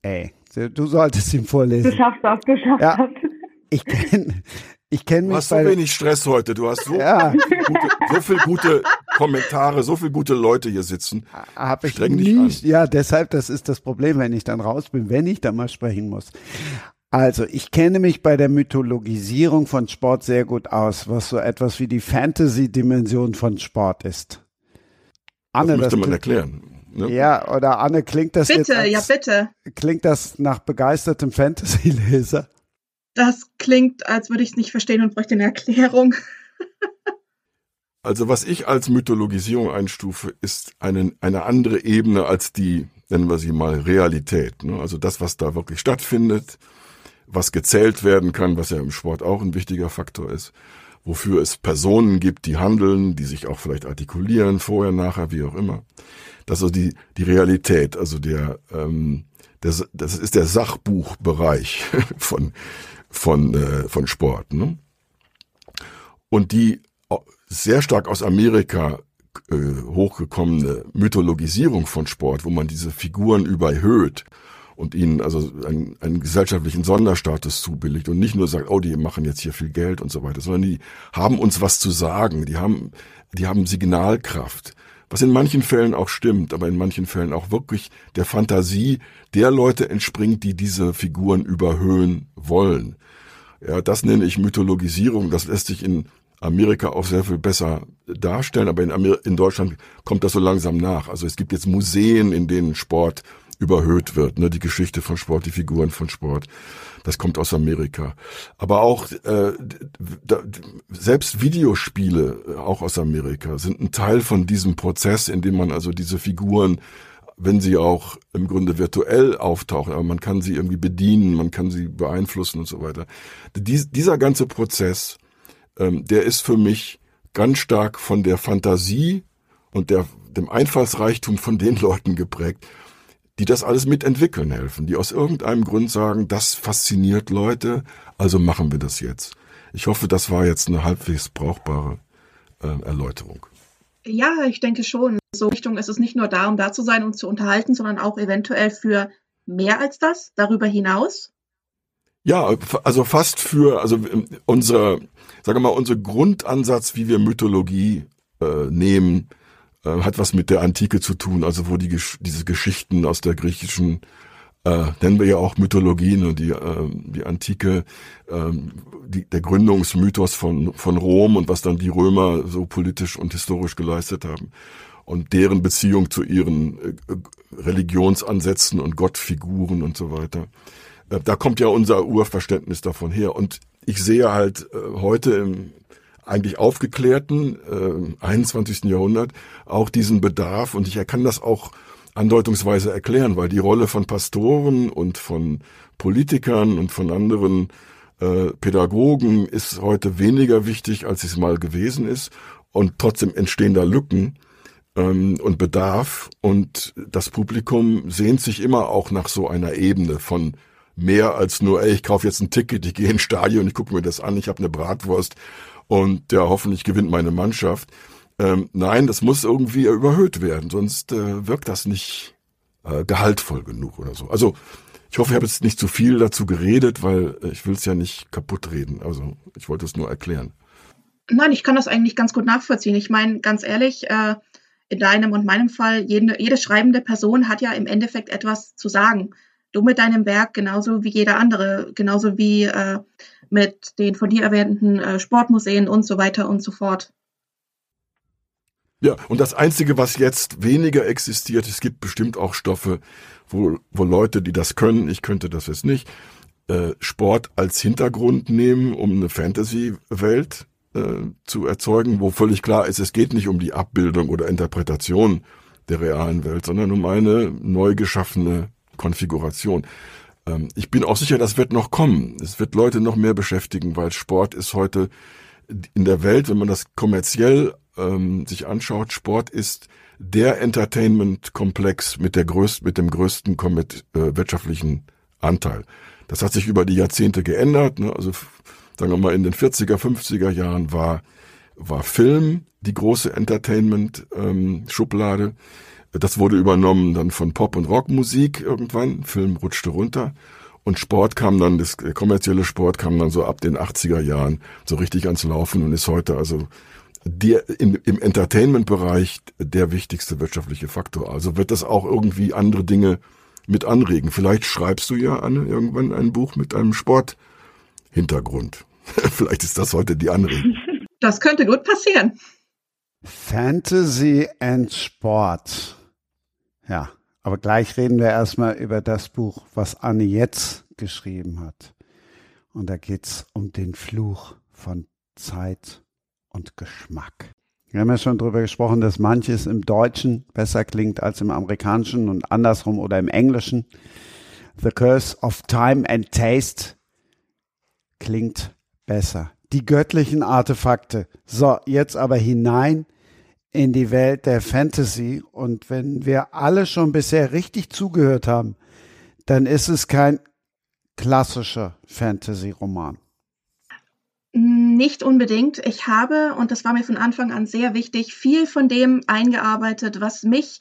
Ey, du solltest ihn vorlesen. Du schaffst das, du schaffst ja. das. Ich kenne ich kenn mich. Du hast so wenig Stress heute. Du hast so, ja. gute, so viel gute Kommentare, so viele gute Leute hier sitzen. Hab ich Streng nie, Ja, deshalb, das ist das Problem, wenn ich dann raus bin, wenn ich da mal sprechen muss. Also, ich kenne mich bei der Mythologisierung von Sport sehr gut aus, was so etwas wie die Fantasy-Dimension von Sport ist. Anne, das müsste das man erklären. Ne? Ja, oder Anne, klingt das bitte, als, ja bitte. Klingt das nach begeistertem Fantasy-Leser? Das klingt, als würde ich es nicht verstehen und bräuchte eine Erklärung. also was ich als Mythologisierung einstufe, ist eine, eine andere Ebene als die, nennen wir sie mal, Realität. Ne? Also das, was da wirklich stattfindet, was gezählt werden kann, was ja im Sport auch ein wichtiger Faktor ist, wofür es Personen gibt, die handeln, die sich auch vielleicht artikulieren, vorher, nachher, wie auch immer. Das ist die, die Realität, also der, ähm, der, das ist der Sachbuchbereich von, von, äh, von Sport. Ne? Und die sehr stark aus Amerika äh, hochgekommene Mythologisierung von Sport, wo man diese Figuren überhöht und ihnen also einen, einen gesellschaftlichen Sonderstatus zubilligt und nicht nur sagt, oh, die machen jetzt hier viel Geld und so weiter, sondern die haben uns was zu sagen, die haben, die haben Signalkraft. Was in manchen Fällen auch stimmt, aber in manchen Fällen auch wirklich der Fantasie der Leute entspringt, die diese Figuren überhöhen wollen. Ja, das nenne ich Mythologisierung. Das lässt sich in Amerika auch sehr viel besser darstellen, aber in, Amer in Deutschland kommt das so langsam nach. Also es gibt jetzt Museen, in denen Sport überhöht wird, ne, die Geschichte von Sport, die Figuren von Sport. Das kommt aus Amerika. Aber auch äh, da, selbst Videospiele, äh, auch aus Amerika, sind ein Teil von diesem Prozess, in dem man also diese Figuren wenn sie auch im Grunde virtuell auftauchen, aber man kann sie irgendwie bedienen, man kann sie beeinflussen und so weiter. Dies, dieser ganze Prozess, ähm, der ist für mich ganz stark von der Fantasie und der, dem Einfallsreichtum von den Leuten geprägt, die das alles mitentwickeln helfen, die aus irgendeinem Grund sagen, das fasziniert Leute, also machen wir das jetzt. Ich hoffe, das war jetzt eine halbwegs brauchbare äh, Erläuterung. Ja, ich denke schon. So Richtung ist es nicht nur da, um da zu sein und zu unterhalten, sondern auch eventuell für mehr als das, darüber hinaus. Ja, also fast für, also ähm, unser, sagen wir mal, unser Grundansatz, wie wir Mythologie äh, nehmen, äh, hat was mit der Antike zu tun, also wo die diese Geschichten aus der griechischen äh, nennen wir ja auch Mythologie, ne, die, äh, die Antike, äh, die, der Gründungsmythos von, von Rom und was dann die Römer so politisch und historisch geleistet haben und deren Beziehung zu ihren äh, Religionsansätzen und Gottfiguren und so weiter. Äh, da kommt ja unser Urverständnis davon her. Und ich sehe halt äh, heute im eigentlich aufgeklärten äh, 21. Jahrhundert auch diesen Bedarf. Und ich kann das auch andeutungsweise erklären, weil die Rolle von Pastoren und von Politikern und von anderen äh, Pädagogen ist heute weniger wichtig, als es mal gewesen ist. Und trotzdem entstehen da Lücken ähm, und Bedarf. Und das Publikum sehnt sich immer auch nach so einer Ebene von mehr als nur, ey, ich kaufe jetzt ein Ticket, ich gehe ins Stadion, ich gucke mir das an, ich habe eine Bratwurst und ja, hoffentlich gewinnt meine Mannschaft. Ähm, nein, das muss irgendwie überhöht werden, sonst äh, wirkt das nicht äh, gehaltvoll genug oder so. Also ich hoffe, ich habe jetzt nicht zu viel dazu geredet, weil äh, ich will es ja nicht kaputt reden. Also ich wollte es nur erklären. Nein, ich kann das eigentlich ganz gut nachvollziehen. Ich meine, ganz ehrlich, äh, in deinem und meinem Fall, jede, jede schreibende Person hat ja im Endeffekt etwas zu sagen. Du mit deinem Werk genauso wie jeder andere, genauso wie äh, mit den von dir erwähnten äh, Sportmuseen und so weiter und so fort. Ja, und das Einzige, was jetzt weniger existiert, es gibt bestimmt auch Stoffe, wo, wo Leute, die das können, ich könnte das jetzt nicht, äh, Sport als Hintergrund nehmen, um eine Fantasy-Welt äh, zu erzeugen, wo völlig klar ist, es geht nicht um die Abbildung oder Interpretation der realen Welt, sondern um eine neu geschaffene Konfiguration. Ähm, ich bin auch sicher, das wird noch kommen. Es wird Leute noch mehr beschäftigen, weil Sport ist heute in der Welt, wenn man das kommerziell ähm, sich anschaut, Sport ist der Entertainment-Komplex mit der größten, mit dem größten äh, wirtschaftlichen Anteil. Das hat sich über die Jahrzehnte geändert. Ne? Also sagen wir mal in den 40er, 50er Jahren war war Film die große Entertainment-Schublade. Ähm, das wurde übernommen dann von Pop- und Rockmusik irgendwann. Film rutschte runter. Und Sport kam dann, das kommerzielle Sport kam dann so ab den 80er Jahren so richtig ans Laufen und ist heute also der im, im Entertainment-Bereich der wichtigste wirtschaftliche Faktor. Also wird das auch irgendwie andere Dinge mit anregen. Vielleicht schreibst du ja, Anne, irgendwann ein Buch mit einem Sporthintergrund. Vielleicht ist das heute die Anregung. Das könnte gut passieren. Fantasy and Sport. Ja, aber gleich reden wir erstmal über das Buch, was Anne jetzt geschrieben hat. Und da geht's um den Fluch von Zeit und Geschmack. Wir haben ja schon darüber gesprochen, dass manches im Deutschen besser klingt als im Amerikanischen und andersrum oder im Englischen. The Curse of Time and Taste klingt besser. Die göttlichen Artefakte. So, jetzt aber hinein in die Welt der Fantasy. Und wenn wir alle schon bisher richtig zugehört haben, dann ist es kein klassischer Fantasy-Roman. Nicht unbedingt. Ich habe, und das war mir von Anfang an sehr wichtig, viel von dem eingearbeitet, was mich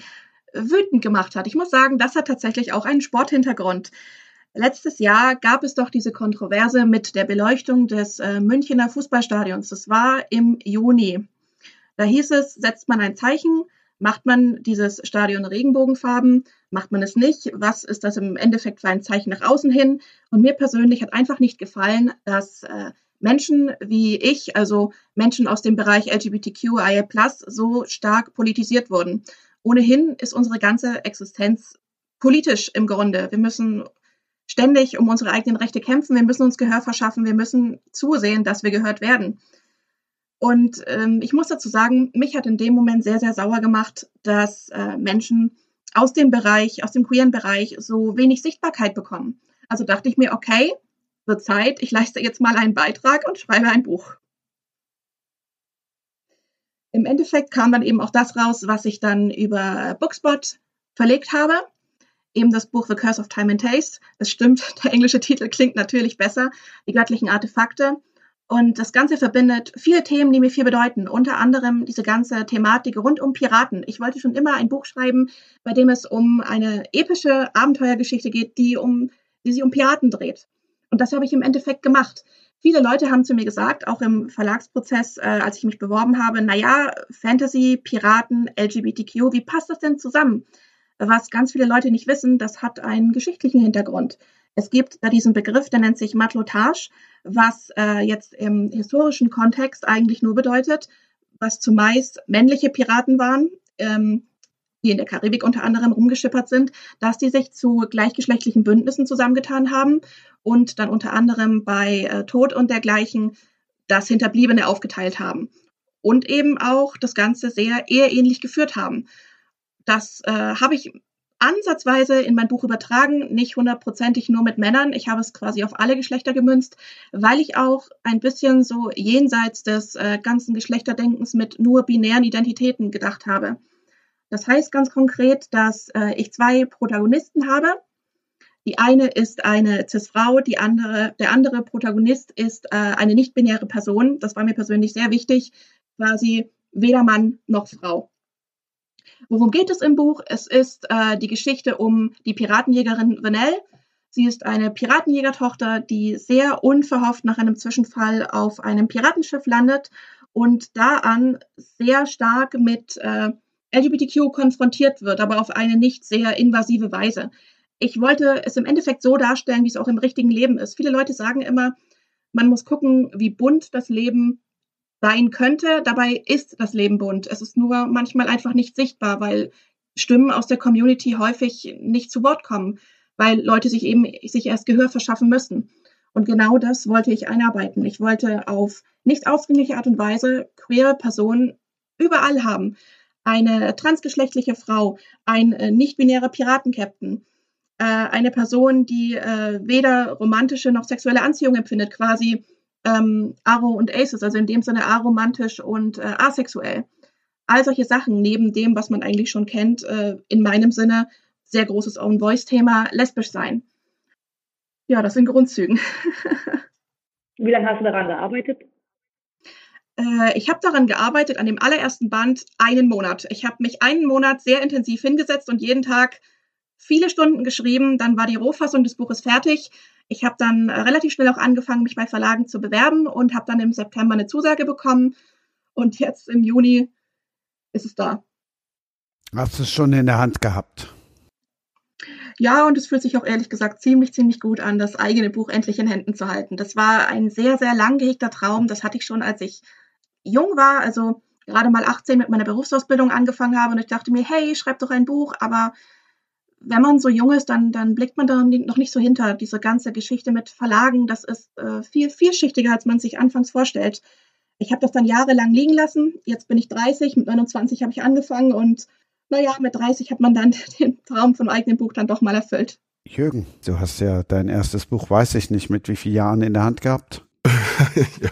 wütend gemacht hat. Ich muss sagen, das hat tatsächlich auch einen Sporthintergrund. Letztes Jahr gab es doch diese Kontroverse mit der Beleuchtung des äh, Münchener Fußballstadions. Das war im Juni. Da hieß es, setzt man ein Zeichen, macht man dieses Stadion Regenbogenfarben, macht man es nicht, was ist das im Endeffekt für ein Zeichen nach außen hin? Und mir persönlich hat einfach nicht gefallen, dass äh, Menschen wie ich, also Menschen aus dem Bereich LGBTQIA+, so stark politisiert wurden. Ohnehin ist unsere ganze Existenz politisch im Grunde. Wir müssen ständig um unsere eigenen Rechte kämpfen, wir müssen uns Gehör verschaffen, wir müssen zusehen, dass wir gehört werden. Und ähm, ich muss dazu sagen, mich hat in dem Moment sehr, sehr sauer gemacht, dass äh, Menschen aus dem Bereich, aus dem queeren Bereich so wenig Sichtbarkeit bekommen. Also dachte ich mir, okay, wird Zeit, ich leiste jetzt mal einen Beitrag und schreibe ein Buch. Im Endeffekt kam dann eben auch das raus, was ich dann über Bookspot verlegt habe. Eben das Buch The Curse of Time and Taste. Es stimmt, der englische Titel klingt natürlich besser. Die göttlichen Artefakte. Und das Ganze verbindet viele Themen, die mir viel bedeuten. Unter anderem diese ganze Thematik rund um Piraten. Ich wollte schon immer ein Buch schreiben, bei dem es um eine epische Abenteuergeschichte geht, die um, die sich um Piraten dreht. Und das habe ich im Endeffekt gemacht. Viele Leute haben zu mir gesagt, auch im Verlagsprozess, äh, als ich mich beworben habe, na ja, Fantasy, Piraten, LGBTQ, wie passt das denn zusammen? Was ganz viele Leute nicht wissen, das hat einen geschichtlichen Hintergrund. Es gibt da diesen Begriff, der nennt sich Matlotage, was äh, jetzt im historischen Kontext eigentlich nur bedeutet, was zumeist männliche Piraten waren, ähm, die in der Karibik unter anderem rumgeschippert sind, dass die sich zu gleichgeschlechtlichen Bündnissen zusammengetan haben und dann unter anderem bei äh, Tod und dergleichen das Hinterbliebene aufgeteilt haben. Und eben auch das Ganze sehr eheähnlich geführt haben. Das äh, habe ich ansatzweise in mein Buch übertragen, nicht hundertprozentig nur mit Männern. Ich habe es quasi auf alle Geschlechter gemünzt, weil ich auch ein bisschen so jenseits des äh, ganzen Geschlechterdenkens mit nur binären Identitäten gedacht habe. Das heißt ganz konkret, dass äh, ich zwei Protagonisten habe. Die eine ist eine Cis-Frau, die andere, der andere Protagonist ist äh, eine nicht-binäre Person. Das war mir persönlich sehr wichtig, quasi weder Mann noch Frau. Worum geht es im Buch? Es ist äh, die Geschichte um die Piratenjägerin Vanelle. Sie ist eine Piratenjägertochter, die sehr unverhofft nach einem Zwischenfall auf einem Piratenschiff landet und da an sehr stark mit äh, LGBTQ konfrontiert wird, aber auf eine nicht sehr invasive Weise. Ich wollte es im Endeffekt so darstellen, wie es auch im richtigen Leben ist. Viele Leute sagen immer, man muss gucken, wie bunt das Leben sein könnte. Dabei ist das Leben bunt. Es ist nur manchmal einfach nicht sichtbar, weil Stimmen aus der Community häufig nicht zu Wort kommen, weil Leute sich eben sich erst Gehör verschaffen müssen. Und genau das wollte ich einarbeiten. Ich wollte auf nicht aufdringliche Art und Weise queere Personen überall haben. Eine transgeschlechtliche Frau, ein äh, nicht-binärer Piratenkapitän, äh, eine Person, die äh, weder romantische noch sexuelle Anziehung empfindet, quasi ähm, Aro und Aces, also in dem Sinne aromantisch und äh, asexuell. All solche Sachen neben dem, was man eigentlich schon kennt, äh, in meinem Sinne sehr großes Own-Voice-Thema, lesbisch sein. Ja, das in Grundzügen. Wie lange hast du daran gearbeitet? Äh, ich habe daran gearbeitet, an dem allerersten Band, einen Monat. Ich habe mich einen Monat sehr intensiv hingesetzt und jeden Tag viele Stunden geschrieben. Dann war die Rohfassung des Buches fertig. Ich habe dann äh, relativ schnell auch angefangen, mich bei Verlagen zu bewerben und habe dann im September eine Zusage bekommen. Und jetzt im Juni ist es da. Hast du es schon in der Hand gehabt? Ja, und es fühlt sich auch ehrlich gesagt ziemlich, ziemlich gut an, das eigene Buch endlich in Händen zu halten. Das war ein sehr, sehr lang gehegter Traum. Das hatte ich schon, als ich jung war, also gerade mal 18 mit meiner Berufsausbildung angefangen habe. Und ich dachte mir, hey, schreib doch ein Buch. Aber wenn man so jung ist, dann, dann blickt man da noch nicht so hinter. Diese ganze Geschichte mit Verlagen, das ist äh, viel vielschichtiger, als man sich anfangs vorstellt. Ich habe das dann jahrelang liegen lassen. Jetzt bin ich 30, mit 29 habe ich angefangen und naja, mit 30 hat man dann den Traum vom eigenen Buch dann doch mal erfüllt. Jürgen, du hast ja dein erstes Buch, weiß ich nicht, mit wie vielen Jahren in der Hand gehabt? ja,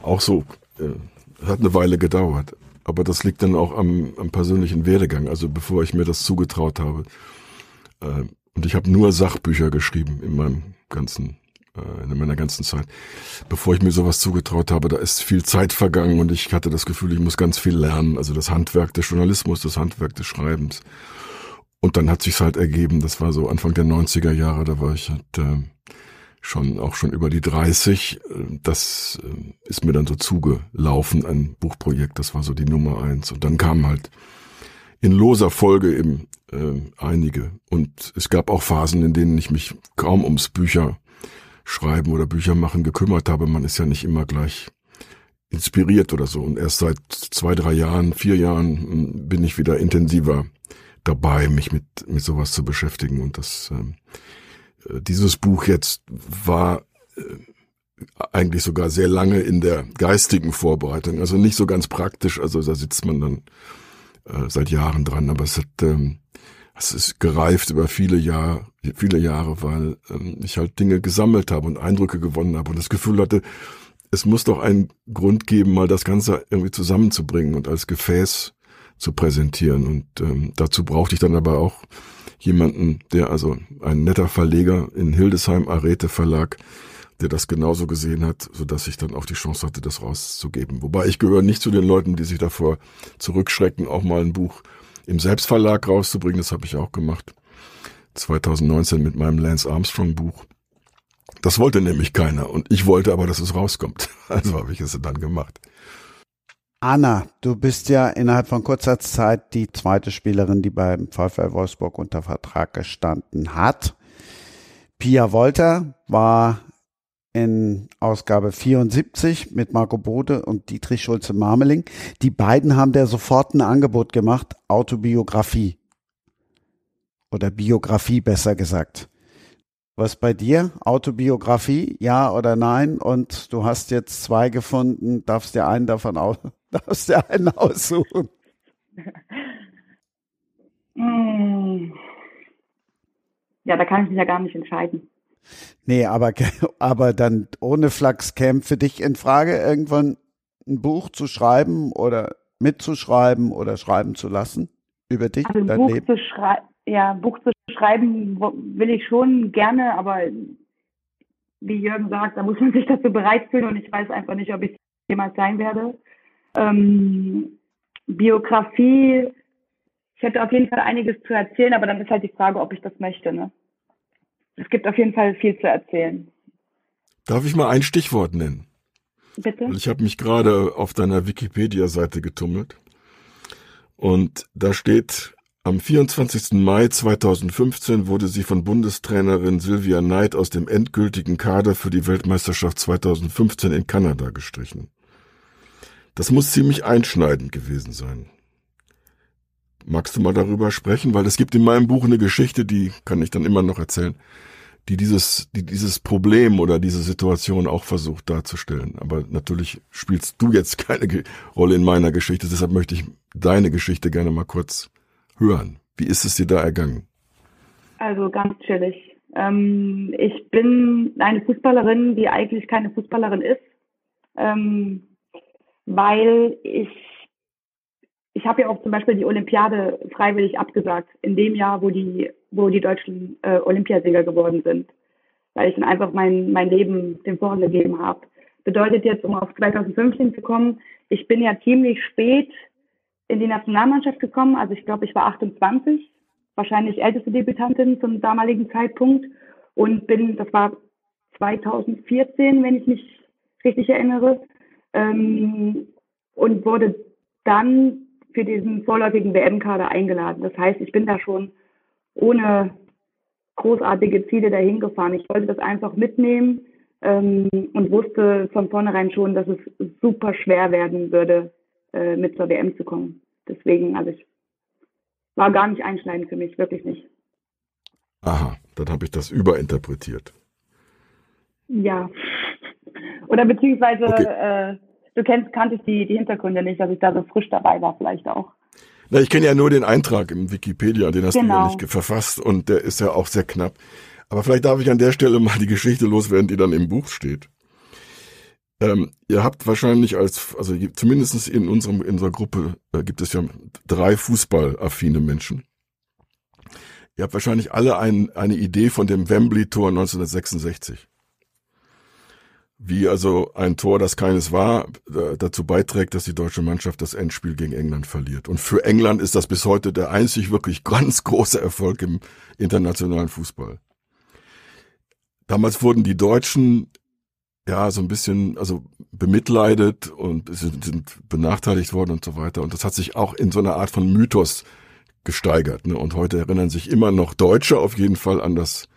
auch so. Äh, hat eine Weile gedauert. Aber das liegt dann auch am, am persönlichen Werdegang, also bevor ich mir das zugetraut habe. Äh, und ich habe nur Sachbücher geschrieben in meinem ganzen, äh, in meiner ganzen Zeit. Bevor ich mir sowas zugetraut habe, da ist viel Zeit vergangen und ich hatte das Gefühl, ich muss ganz viel lernen. Also das Handwerk des Journalismus, das Handwerk des Schreibens. Und dann hat sich's halt ergeben, das war so Anfang der 90er Jahre, da war ich halt, äh, schon auch schon über die 30. Das äh, ist mir dann so zugelaufen, ein Buchprojekt, das war so die Nummer eins. Und dann kam halt in loser Folge eben äh, einige. Und es gab auch Phasen, in denen ich mich kaum ums Bücher schreiben oder Bücher machen gekümmert habe. Man ist ja nicht immer gleich inspiriert oder so. Und erst seit zwei, drei Jahren, vier Jahren hm, bin ich wieder intensiver dabei, mich mit, mit sowas zu beschäftigen. Und das, äh, dieses Buch jetzt war äh, eigentlich sogar sehr lange in der geistigen Vorbereitung. Also nicht so ganz praktisch. Also da sitzt man dann äh, seit Jahren dran, aber es hat, ähm, es ist gereift über viele Jahre, viele Jahre, weil ähm, ich halt Dinge gesammelt habe und Eindrücke gewonnen habe und das Gefühl hatte, es muss doch einen Grund geben, mal das Ganze irgendwie zusammenzubringen und als Gefäß zu präsentieren. Und ähm, dazu brauchte ich dann aber auch jemanden, der also ein netter Verleger in Hildesheim Arete Verlag, der das genauso gesehen hat, so dass ich dann auch die Chance hatte, das rauszugeben. Wobei ich gehöre nicht zu den Leuten, die sich davor zurückschrecken, auch mal ein Buch im Selbstverlag rauszubringen. Das habe ich auch gemacht. 2019 mit meinem Lance Armstrong Buch. Das wollte nämlich keiner und ich wollte aber, dass es rauskommt. Also habe ich es dann gemacht. Anna, du bist ja innerhalb von kurzer Zeit die zweite Spielerin, die beim VfL Wolfsburg unter Vertrag gestanden hat. Pia Wolter war in Ausgabe 74 mit Marco Bode und Dietrich Schulze-Marmeling. Die beiden haben der sofort ein Angebot gemacht, Autobiografie. Oder Biografie besser gesagt. Was bei dir? Autobiografie, ja oder nein? Und du hast jetzt zwei gefunden, darfst dir einen davon aus, darfst dir einen aussuchen. Hm. Ja, da kann ich mich ja gar nicht entscheiden. Nee, aber, aber dann ohne Flachs käme für dich in Frage, irgendwann ein Buch zu schreiben oder mitzuschreiben oder schreiben zu lassen über dich, also dein Buch Leben? Zu ja, Buch zu schreiben will ich schon gerne, aber wie Jürgen sagt, da muss man sich dazu bereit fühlen und ich weiß einfach nicht, ob ich jemals sein werde. Ähm, Biografie, ich hätte auf jeden Fall einiges zu erzählen, aber dann ist halt die Frage, ob ich das möchte. Ne? Es gibt auf jeden Fall viel zu erzählen. Darf ich mal ein Stichwort nennen? Bitte? Ich habe mich gerade auf deiner Wikipedia-Seite getummelt und da steht, am 24. Mai 2015 wurde sie von Bundestrainerin Sylvia Knight aus dem endgültigen Kader für die Weltmeisterschaft 2015 in Kanada gestrichen. Das muss ziemlich einschneidend gewesen sein. Magst du mal darüber sprechen? Weil es gibt in meinem Buch eine Geschichte, die kann ich dann immer noch erzählen, die dieses, die dieses Problem oder diese Situation auch versucht darzustellen. Aber natürlich spielst du jetzt keine Rolle in meiner Geschichte, deshalb möchte ich deine Geschichte gerne mal kurz hören. Wie ist es dir da ergangen? Also ganz chillig. Ähm, ich bin eine Fußballerin, die eigentlich keine Fußballerin ist, ähm, weil ich ich habe ja auch zum Beispiel die Olympiade freiwillig abgesagt, in dem Jahr, wo die, wo die deutschen äh, Olympiasieger geworden sind, weil ich dann einfach mein, mein Leben dem Vorrang gegeben habe. Bedeutet jetzt, um auf 2015 zu kommen, ich bin ja ziemlich spät in die Nationalmannschaft gekommen, also ich glaube, ich war 28, wahrscheinlich älteste Debütantin zum damaligen Zeitpunkt und bin, das war 2014, wenn ich mich richtig erinnere, ähm, und wurde dann für diesen vorläufigen WM-Kader eingeladen. Das heißt, ich bin da schon ohne großartige Ziele dahin gefahren. Ich wollte das einfach mitnehmen ähm, und wusste von vornherein schon, dass es super schwer werden würde, äh, mit zur WM zu kommen. Deswegen, also ich war gar nicht einschneidend für mich, wirklich nicht. Aha, dann habe ich das überinterpretiert. Ja. Oder beziehungsweise okay. äh, du kennst, kanntest die, die Hintergründe nicht, dass ich da so frisch dabei war, vielleicht auch. Na, ich kenne ja nur den Eintrag im Wikipedia, den hast genau. du ja genau. nicht verfasst und der ist ja auch sehr knapp. Aber vielleicht darf ich an der Stelle mal die Geschichte loswerden, die dann im Buch steht. Ähm, ihr habt wahrscheinlich als, also zumindest in unserem, in unserer Gruppe äh, gibt es ja drei fußballaffine Menschen. Ihr habt wahrscheinlich alle ein, eine Idee von dem Wembley-Tor 1966 wie also ein Tor, das keines war, dazu beiträgt, dass die deutsche Mannschaft das Endspiel gegen England verliert. Und für England ist das bis heute der einzig wirklich ganz große Erfolg im internationalen Fußball. Damals wurden die Deutschen ja so ein bisschen also bemitleidet und sind, sind benachteiligt worden und so weiter. Und das hat sich auch in so einer Art von Mythos gesteigert. Ne? Und heute erinnern sich immer noch Deutsche auf jeden Fall an das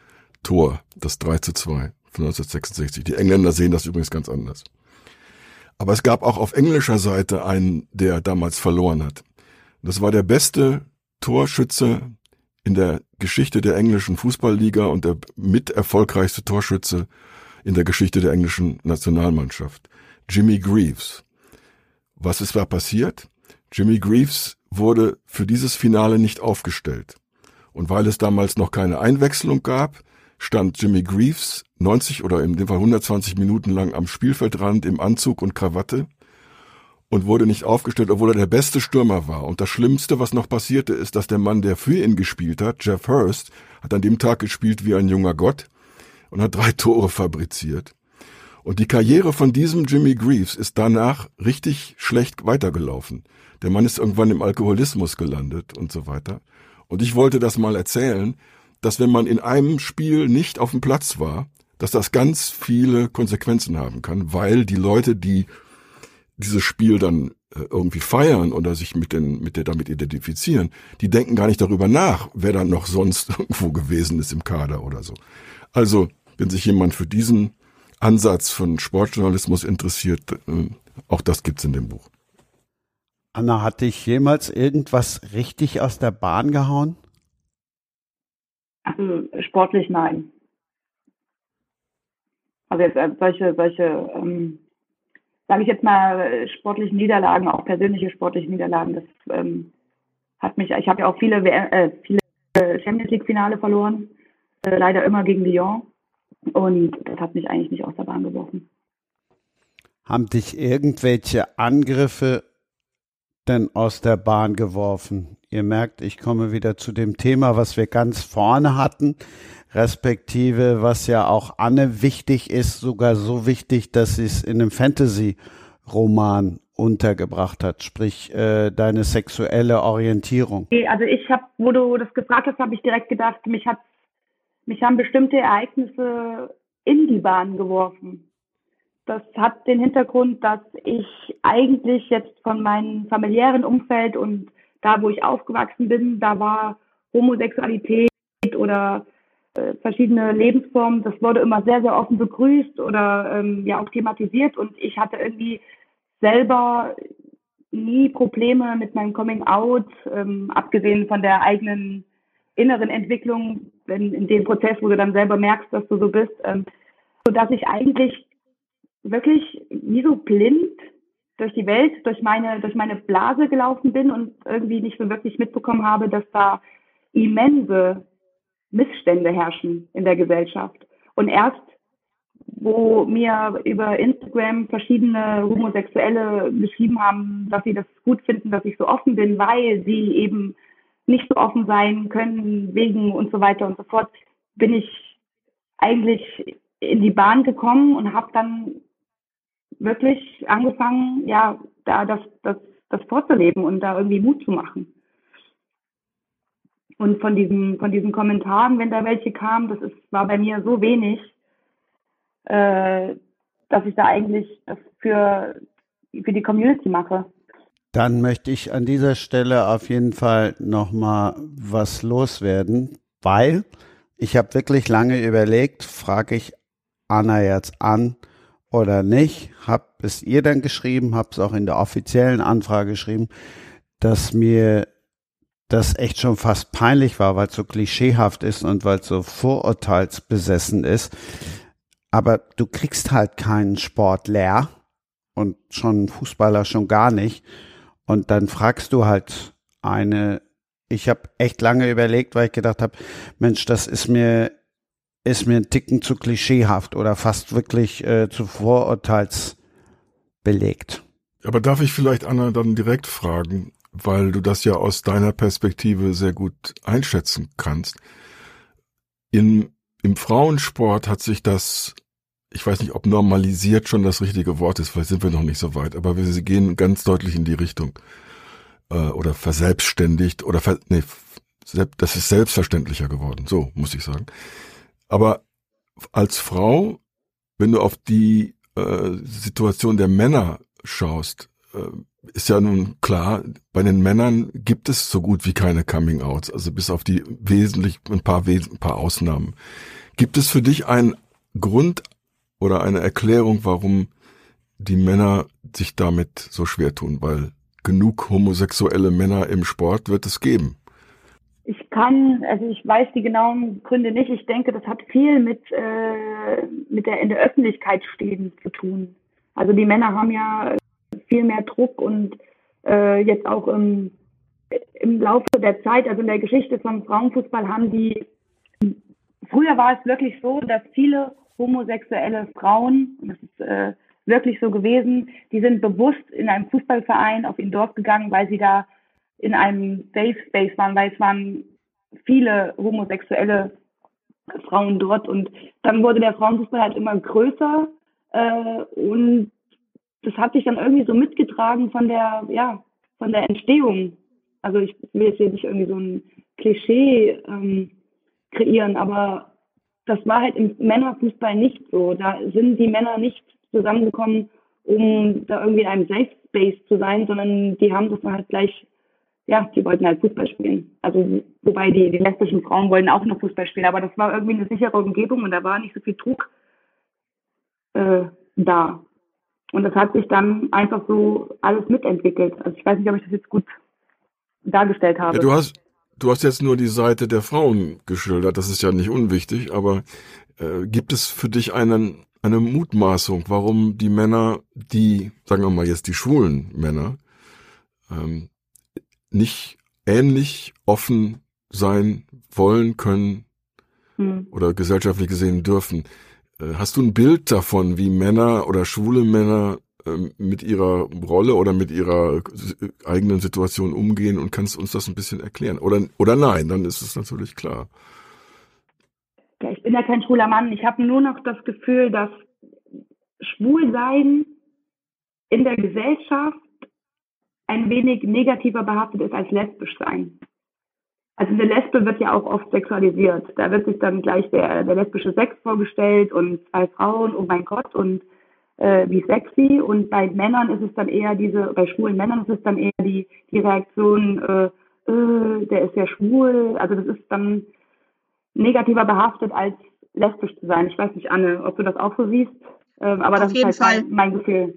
Tor, das 3 zu 2 von 1966. Die Engländer sehen das übrigens ganz anders. Aber es gab auch auf englischer Seite einen, der damals verloren hat. Das war der beste Torschütze in der Geschichte der englischen Fußballliga und der mit erfolgreichste Torschütze in der Geschichte der englischen Nationalmannschaft. Jimmy Greaves. Was ist da passiert? Jimmy Greaves wurde für dieses Finale nicht aufgestellt. Und weil es damals noch keine Einwechslung gab, stand Jimmy Greaves 90 oder in dem Fall 120 Minuten lang am Spielfeldrand im Anzug und Krawatte und wurde nicht aufgestellt, obwohl er der beste Stürmer war. Und das Schlimmste, was noch passierte, ist, dass der Mann, der für ihn gespielt hat, Jeff Hurst, hat an dem Tag gespielt wie ein junger Gott und hat drei Tore fabriziert. Und die Karriere von diesem Jimmy Greaves ist danach richtig schlecht weitergelaufen. Der Mann ist irgendwann im Alkoholismus gelandet und so weiter. Und ich wollte das mal erzählen, dass wenn man in einem Spiel nicht auf dem Platz war, dass das ganz viele Konsequenzen haben kann, weil die Leute, die dieses Spiel dann äh, irgendwie feiern oder sich mit den mit der damit identifizieren, die denken gar nicht darüber nach, wer dann noch sonst irgendwo gewesen ist im Kader oder so. Also, wenn sich jemand für diesen Ansatz von Sportjournalismus interessiert, äh, auch das gibt's in dem Buch. Anna, hat dich jemals irgendwas richtig aus der Bahn gehauen? Also sportlich nein. Also jetzt äh, solche, solche ähm, sage ich jetzt mal, sportliche Niederlagen, auch persönliche sportliche Niederlagen. Das ähm, hat mich, ich habe ja auch viele, äh, viele Champions League Finale verloren, äh, leider immer gegen Lyon. Und das hat mich eigentlich nicht aus der Bahn geworfen. Haben dich irgendwelche Angriffe denn aus der Bahn geworfen? Ihr merkt, ich komme wieder zu dem Thema, was wir ganz vorne hatten, respektive was ja auch Anne wichtig ist, sogar so wichtig, dass sie es in einem Fantasy-Roman untergebracht hat, sprich äh, deine sexuelle Orientierung. Also ich habe, wo du das gefragt hast, habe ich direkt gedacht, mich hat, mich haben bestimmte Ereignisse in die Bahn geworfen. Das hat den Hintergrund, dass ich eigentlich jetzt von meinem familiären Umfeld und da, wo ich aufgewachsen bin, da war Homosexualität oder äh, verschiedene Lebensformen, das wurde immer sehr, sehr offen begrüßt oder ähm, ja auch thematisiert. Und ich hatte irgendwie selber nie Probleme mit meinem Coming Out, ähm, abgesehen von der eigenen inneren Entwicklung, wenn in dem Prozess, wo du dann selber merkst, dass du so bist, ähm, so dass ich eigentlich wirklich wie so blind durch die Welt, durch meine, durch meine Blase gelaufen bin und irgendwie nicht so wirklich mitbekommen habe, dass da immense Missstände herrschen in der Gesellschaft. Und erst, wo mir über Instagram verschiedene Homosexuelle geschrieben haben, dass sie das gut finden, dass ich so offen bin, weil sie eben nicht so offen sein können wegen und so weiter und so fort, bin ich eigentlich in die Bahn gekommen und habe dann wirklich angefangen, ja, da das, das, das vorzuleben und da irgendwie Mut zu machen. Und von diesen, von diesen Kommentaren, wenn da welche kamen, das ist, war bei mir so wenig, äh, dass ich da eigentlich das für, für die Community mache. Dann möchte ich an dieser Stelle auf jeden Fall nochmal was loswerden, weil ich habe wirklich lange überlegt, frage ich Anna jetzt an, oder nicht. Hab es ihr dann geschrieben, habe es auch in der offiziellen Anfrage geschrieben, dass mir das echt schon fast peinlich war, weil es so klischeehaft ist und weil es so vorurteilsbesessen ist. Aber du kriegst halt keinen Sport leer und schon Fußballer schon gar nicht. Und dann fragst du halt eine, ich habe echt lange überlegt, weil ich gedacht habe, Mensch, das ist mir ist mir ein Ticken zu klischeehaft oder fast wirklich äh, zu vorurteilsbelegt. Aber darf ich vielleicht Anna dann direkt fragen, weil du das ja aus deiner Perspektive sehr gut einschätzen kannst. In, Im Frauensport hat sich das, ich weiß nicht, ob normalisiert schon das richtige Wort ist, vielleicht sind wir noch nicht so weit, aber wir gehen ganz deutlich in die Richtung. Äh, oder verselbstständigt oder ver, nee, das ist selbstverständlicher geworden, so muss ich sagen. Aber als Frau, wenn du auf die äh, Situation der Männer schaust, äh, ist ja nun klar, bei den Männern gibt es so gut wie keine Coming-outs, also bis auf die wesentlich ein paar, ein paar Ausnahmen. Gibt es für dich einen Grund oder eine Erklärung, warum die Männer sich damit so schwer tun? Weil genug homosexuelle Männer im Sport wird es geben. Ich kann, also ich weiß die genauen Gründe nicht. Ich denke, das hat viel mit, äh, mit der in der Öffentlichkeit stehen zu tun. Also die Männer haben ja viel mehr Druck und äh, jetzt auch im, im Laufe der Zeit, also in der Geschichte vom Frauenfußball, haben die früher war es wirklich so, dass viele homosexuelle Frauen, das ist äh, wirklich so gewesen, die sind bewusst in einem Fußballverein auf ihr Dorf gegangen, weil sie da in einem Safe Space waren, weil es waren viele homosexuelle Frauen dort und dann wurde der Frauenfußball halt immer größer äh, und das hat sich dann irgendwie so mitgetragen von der, ja, von der Entstehung. Also ich will jetzt hier nicht irgendwie so ein Klischee ähm, kreieren, aber das war halt im Männerfußball nicht so. Da sind die Männer nicht zusammengekommen, um da irgendwie in einem Safe Space zu sein, sondern die haben das dann halt gleich, ja, die wollten halt Fußball spielen. Also wobei die, die lesbischen Frauen wollten auch noch Fußball spielen, aber das war irgendwie eine sichere Umgebung und da war nicht so viel Druck äh, da. Und das hat sich dann einfach so alles mitentwickelt. Also ich weiß nicht, ob ich das jetzt gut dargestellt habe. Ja, du hast, du hast jetzt nur die Seite der Frauen geschildert, das ist ja nicht unwichtig, aber äh, gibt es für dich einen, eine Mutmaßung, warum die Männer, die, sagen wir mal jetzt die schwulen Männer, ähm, nicht ähnlich offen sein wollen können hm. oder gesellschaftlich gesehen dürfen. Äh, hast du ein Bild davon, wie Männer oder schwule Männer ähm, mit ihrer Rolle oder mit ihrer eigenen Situation umgehen und kannst uns das ein bisschen erklären? Oder, oder nein, dann ist es natürlich klar. Ja, ich bin ja kein schwuler Mann. Ich habe nur noch das Gefühl, dass Schwulsein in der Gesellschaft ein wenig negativer behaftet ist als lesbisch sein. Also eine Lesbe wird ja auch oft sexualisiert. Da wird sich dann gleich der, der lesbische Sex vorgestellt und zwei Frauen, oh mein Gott, und äh, wie sexy. Und bei Männern ist es dann eher diese, bei schwulen Männern ist es dann eher die, die Reaktion, äh, äh, der ist ja schwul. Also das ist dann negativer behaftet als lesbisch zu sein. Ich weiß nicht, Anne, ob du das auch so siehst. Ähm, aber Auf das ist halt. Mein, mein Gefühl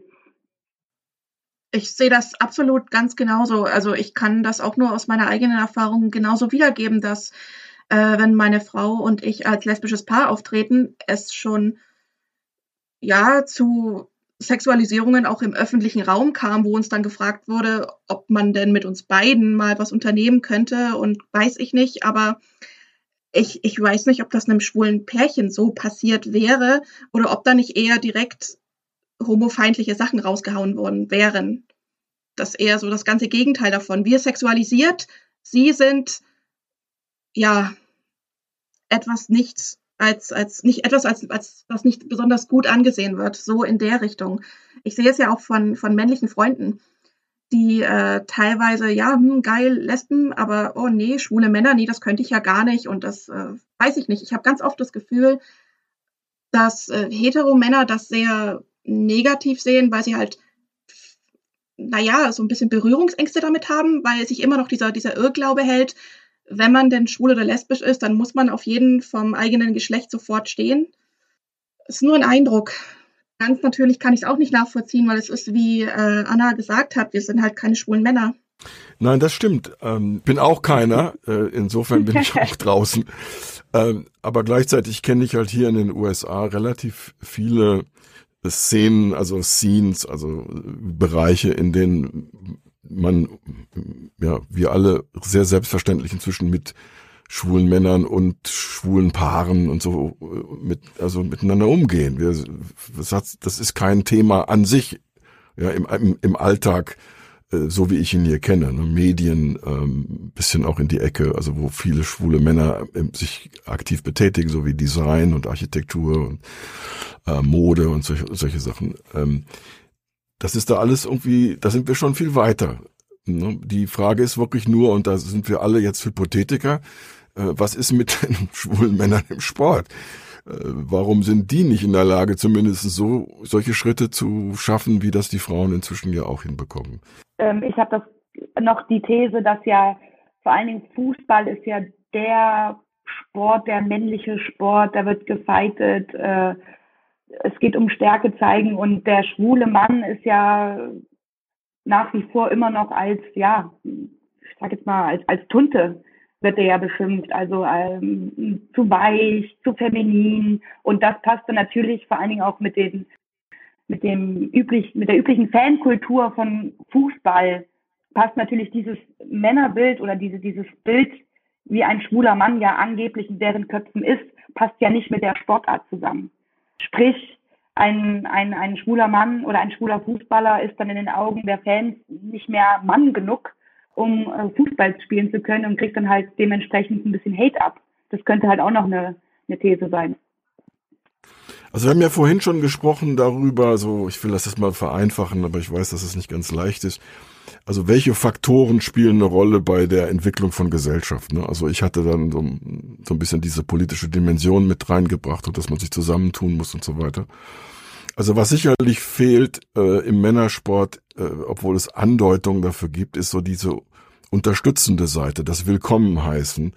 ich sehe das absolut ganz genauso. Also ich kann das auch nur aus meiner eigenen Erfahrung genauso wiedergeben, dass äh, wenn meine Frau und ich als lesbisches Paar auftreten, es schon ja zu Sexualisierungen auch im öffentlichen Raum kam, wo uns dann gefragt wurde, ob man denn mit uns beiden mal was unternehmen könnte und weiß ich nicht, aber ich, ich weiß nicht, ob das einem schwulen Pärchen so passiert wäre oder ob da nicht eher direkt homofeindliche Sachen rausgehauen worden wären. Das ist eher so das ganze Gegenteil davon. Wir sexualisiert, sie sind ja etwas nichts als, als nicht etwas, als, als was nicht besonders gut angesehen wird, so in der Richtung. Ich sehe es ja auch von, von männlichen Freunden, die äh, teilweise, ja, hm, geil, Lesben, aber oh nee, schwule Männer, nee, das könnte ich ja gar nicht und das äh, weiß ich nicht. Ich habe ganz oft das Gefühl, dass äh, hetero Männer das sehr negativ sehen, weil sie halt, naja, so ein bisschen Berührungsängste damit haben, weil sich immer noch dieser, dieser Irrglaube hält, wenn man denn schwul oder lesbisch ist, dann muss man auf jeden vom eigenen Geschlecht sofort stehen. Das ist nur ein Eindruck. Ganz natürlich kann ich es auch nicht nachvollziehen, weil es ist, wie äh, Anna gesagt hat, wir sind halt keine schwulen Männer. Nein, das stimmt. Ähm, bin auch keiner. Äh, insofern bin ich auch draußen. Ähm, aber gleichzeitig kenne ich halt hier in den USA relativ viele Szenen, also Scenes, also Bereiche, in denen man, ja, wir alle sehr selbstverständlich inzwischen mit schwulen Männern und schwulen Paaren und so mit, also miteinander umgehen. Wir, das ist kein Thema an sich, ja, im, im, im Alltag äh, so wie ich ihn hier kenne, ne? Medien, ähm, bisschen auch in die Ecke, also wo viele schwule Männer äh, sich aktiv betätigen, so wie Design und Architektur und äh, Mode und solche, solche Sachen. Ähm, das ist da alles irgendwie, da sind wir schon viel weiter. Ne? Die Frage ist wirklich nur, und da sind wir alle jetzt Hypothetiker, äh, was ist mit den schwulen Männern im Sport? Äh, warum sind die nicht in der Lage, zumindest so solche Schritte zu schaffen, wie das die Frauen inzwischen ja auch hinbekommen? Ähm, ich habe das noch die These, dass ja vor allen Dingen Fußball ist ja der Sport, der männliche Sport, da wird gefeitet, äh, es geht um Stärke zeigen und der schwule Mann ist ja nach wie vor immer noch als, ja, ich sag jetzt mal, als, als Tunte wird er ja beschimpft, also ähm, zu weich, zu feminin und das passte natürlich vor allen Dingen auch mit den mit dem üblich mit der üblichen Fankultur von Fußball passt natürlich dieses Männerbild oder diese dieses Bild wie ein schwuler Mann ja angeblich in deren Köpfen ist, passt ja nicht mit der Sportart zusammen. Sprich, ein, ein, ein schwuler Mann oder ein schwuler Fußballer ist dann in den Augen der Fans nicht mehr Mann genug, um äh, Fußball spielen zu können und kriegt dann halt dementsprechend ein bisschen Hate ab. Das könnte halt auch noch eine, eine These sein. Also wir haben ja vorhin schon gesprochen darüber, so ich will das jetzt mal vereinfachen, aber ich weiß, dass es nicht ganz leicht ist. Also welche Faktoren spielen eine Rolle bei der Entwicklung von Gesellschaft? Ne? Also ich hatte dann so, so ein bisschen diese politische Dimension mit reingebracht und dass man sich zusammentun muss und so weiter. Also was sicherlich fehlt äh, im Männersport, äh, obwohl es Andeutungen dafür gibt, ist so diese unterstützende Seite, das Willkommen heißen.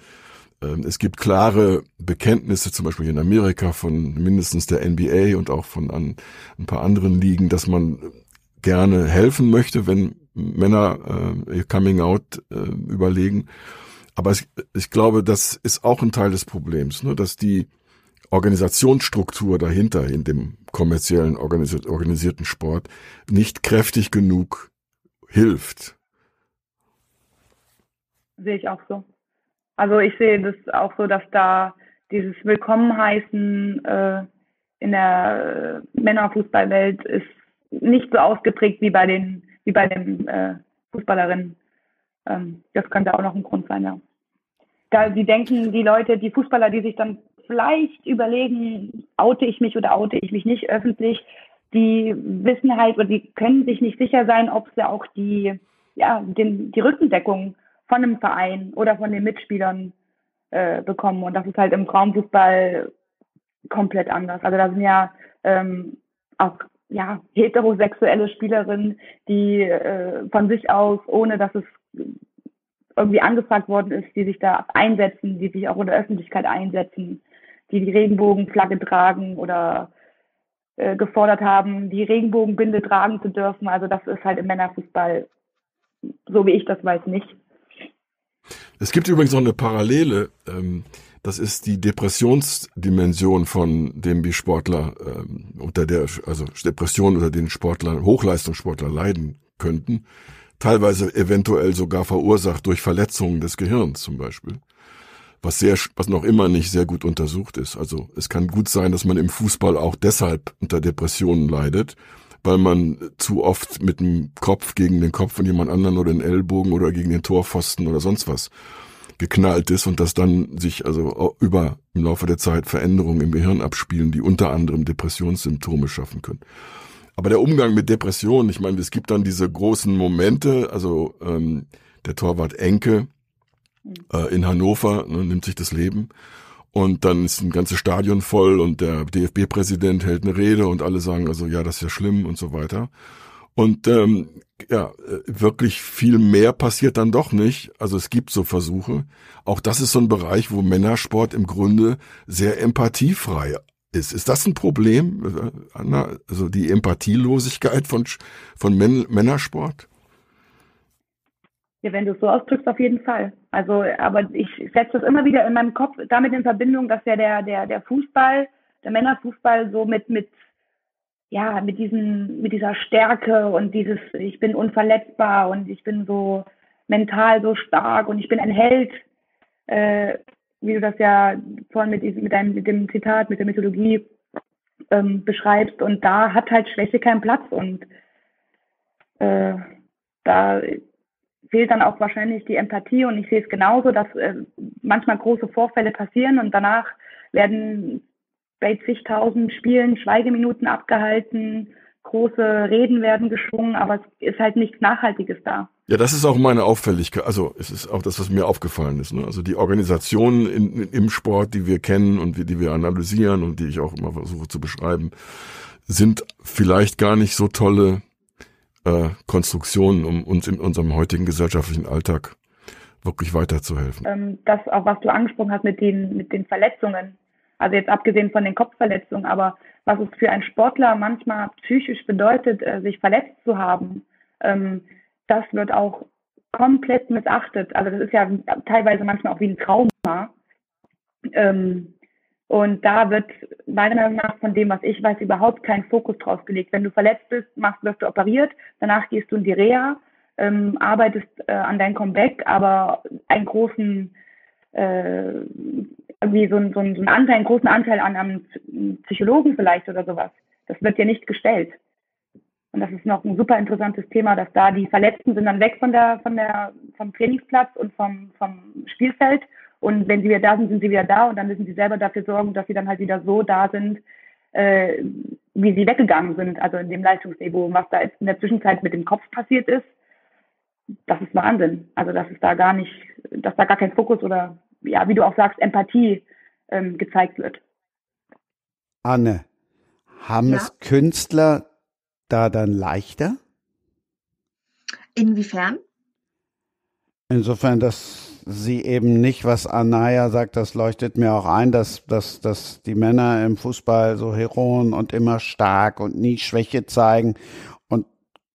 Ähm, es gibt klare Bekenntnisse, zum Beispiel in Amerika von mindestens der NBA und auch von an, ein paar anderen Ligen, dass man gerne helfen möchte, wenn Männer äh, Coming Out äh, überlegen. Aber es, ich glaube, das ist auch ein Teil des Problems, ne, dass die Organisationsstruktur dahinter in dem kommerziellen organisierten Sport nicht kräftig genug hilft. Sehe ich auch so. Also ich sehe das auch so, dass da dieses Willkommenheißen äh, in der Männerfußballwelt ist nicht so ausgeprägt wie bei den wie bei den äh, Fußballerinnen. Ähm, das könnte auch noch ein Grund sein, ja. Da sie denken, die Leute, die Fußballer, die sich dann vielleicht überlegen, oute ich mich oder oute ich mich nicht öffentlich, die wissen halt oder die können sich nicht sicher sein, ob sie auch die, ja, den, die Rückendeckung von einem Verein oder von den Mitspielern äh, bekommen. Und das ist halt im Frauenfußball komplett anders. Also da sind ja ähm, auch ja, heterosexuelle Spielerinnen, die äh, von sich aus, ohne dass es irgendwie angefragt worden ist, die sich da einsetzen, die sich auch in der Öffentlichkeit einsetzen, die die Regenbogenflagge tragen oder äh, gefordert haben, die Regenbogenbinde tragen zu dürfen. Also das ist halt im Männerfußball, so wie ich das weiß, nicht. Es gibt übrigens noch eine Parallele. Ähm, das ist die Depressionsdimension von dem, wie Sportler ähm, unter der, also Depression unter den Sportlern, Hochleistungssportler leiden könnten. Teilweise eventuell sogar verursacht durch Verletzungen des Gehirns zum Beispiel. Was sehr, was noch immer nicht sehr gut untersucht ist. Also es kann gut sein, dass man im Fußball auch deshalb unter Depressionen leidet, weil man zu oft mit dem Kopf gegen den Kopf von jemand anderen oder den Ellbogen oder gegen den Torpfosten oder sonst was geknallt ist und dass dann sich also über im Laufe der Zeit Veränderungen im Gehirn abspielen, die unter anderem Depressionssymptome schaffen können. Aber der Umgang mit Depressionen, ich meine, es gibt dann diese großen Momente, also ähm, der Torwart Enke äh, in Hannover ne, nimmt sich das Leben und dann ist ein ganzes Stadion voll und der DFB-Präsident hält eine Rede und alle sagen also, ja, das ist ja schlimm und so weiter. Und ähm, ja, äh, wirklich viel mehr passiert dann doch nicht. Also es gibt so Versuche. Auch das ist so ein Bereich, wo Männersport im Grunde sehr empathiefrei ist. Ist das ein Problem, äh, Anna? Also die Empathielosigkeit von, von Män Männersport? Ja, wenn du es so ausdrückst, auf jeden Fall. Also, aber ich setze das immer wieder in meinem Kopf damit in Verbindung, dass ja der, der, der Fußball, der Männerfußball so mit, mit ja, mit diesen, mit dieser Stärke und dieses, ich bin unverletzbar und ich bin so mental so stark und ich bin ein Held, äh, wie du das ja vorhin mit diesem, mit deinem, mit dem Zitat, mit der Mythologie ähm, beschreibst. Und da hat halt Schwäche keinen Platz und äh, da fehlt dann auch wahrscheinlich die Empathie und ich sehe es genauso, dass äh, manchmal große Vorfälle passieren und danach werden bei zigtausend Spielen Schweigeminuten abgehalten, große Reden werden geschwungen, aber es ist halt nichts Nachhaltiges da. Ja, das ist auch meine Auffälligkeit. Also es ist auch das, was mir aufgefallen ist. Ne? Also die Organisationen in, im Sport, die wir kennen und die wir analysieren und die ich auch immer versuche zu beschreiben, sind vielleicht gar nicht so tolle äh, Konstruktionen, um uns in unserem heutigen gesellschaftlichen Alltag wirklich weiterzuhelfen. Ähm, das auch, was du angesprochen hast mit den, mit den Verletzungen, also jetzt abgesehen von den Kopfverletzungen, aber was es für einen Sportler manchmal psychisch bedeutet, äh, sich verletzt zu haben, ähm, das wird auch komplett missachtet. Also das ist ja teilweise manchmal auch wie ein Trauma. Ähm, und da wird meiner Meinung nach von dem, was ich weiß, überhaupt kein Fokus drauf gelegt. Wenn du verletzt bist, machst, wirst du operiert, danach gehst du in die Reha, ähm, arbeitest äh, an deinem Comeback, aber einen großen äh, irgendwie so, so, so einen Anteil, einen großen Anteil an einem Psychologen vielleicht oder sowas. Das wird ja nicht gestellt. Und das ist noch ein super interessantes Thema, dass da die Verletzten sind dann weg von der, von der, vom Trainingsplatz und vom, vom Spielfeld. Und wenn sie wieder da sind, sind sie wieder da und dann müssen sie selber dafür sorgen, dass sie dann halt wieder so da sind, äh, wie sie weggegangen sind, also in dem Leistungsniveau. Und was da jetzt in der Zwischenzeit mit dem Kopf passiert ist, das ist Wahnsinn. Also dass es da gar nicht, dass da gar kein Fokus oder ja, wie du auch sagst, Empathie ähm, gezeigt wird. Anne, haben ja? es Künstler da dann leichter? Inwiefern? Insofern, dass sie eben nicht, was Anaya sagt, das leuchtet mir auch ein, dass, dass, dass die Männer im Fußball so Heroen und immer stark und nie Schwäche zeigen. Und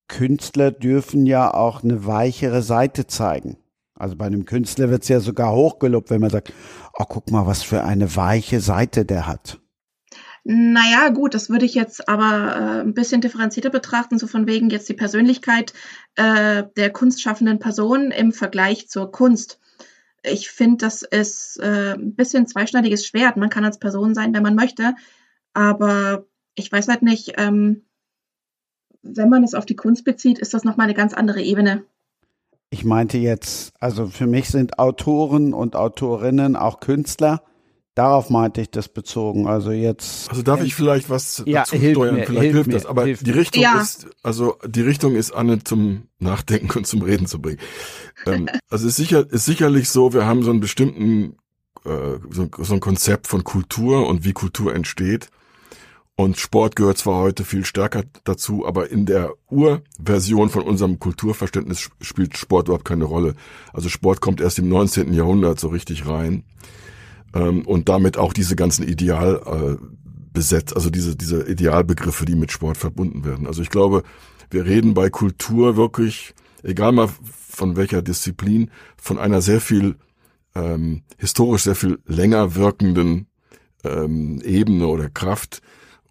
Künstler dürfen ja auch eine weichere Seite zeigen. Also bei einem Künstler wird es ja sogar hochgelobt, wenn man sagt, oh, guck mal, was für eine weiche Seite der hat. Naja, gut, das würde ich jetzt aber äh, ein bisschen differenzierter betrachten, so von wegen jetzt die Persönlichkeit äh, der kunstschaffenden Person im Vergleich zur Kunst. Ich finde, das ist äh, ein bisschen zweischneidiges Schwert. Man kann als Person sein, wenn man möchte, aber ich weiß halt nicht, ähm, wenn man es auf die Kunst bezieht, ist das nochmal eine ganz andere Ebene. Ich meinte jetzt, also für mich sind Autoren und Autorinnen auch Künstler Darauf meinte ich das bezogen. Also jetzt. Also darf ich vielleicht was ja, dazu hilf steuern? Mir, vielleicht hilft, hilft das. Aber hilft die Richtung ja. ist, also die Richtung ist Anne zum Nachdenken und zum Reden zu bringen. ähm, also ist sicher, ist sicherlich so, wir haben so einen bestimmten, äh, so, so ein Konzept von Kultur und wie Kultur entsteht. Und Sport gehört zwar heute viel stärker dazu, aber in der Urversion von unserem Kulturverständnis spielt Sport überhaupt keine Rolle. Also Sport kommt erst im 19. Jahrhundert so richtig rein ähm, und damit auch diese ganzen Ideal äh, besetzt, also diese, diese Idealbegriffe, die mit Sport verbunden werden. Also ich glaube, wir reden bei Kultur wirklich, egal mal von welcher Disziplin, von einer sehr viel ähm, historisch sehr viel länger wirkenden ähm, Ebene oder Kraft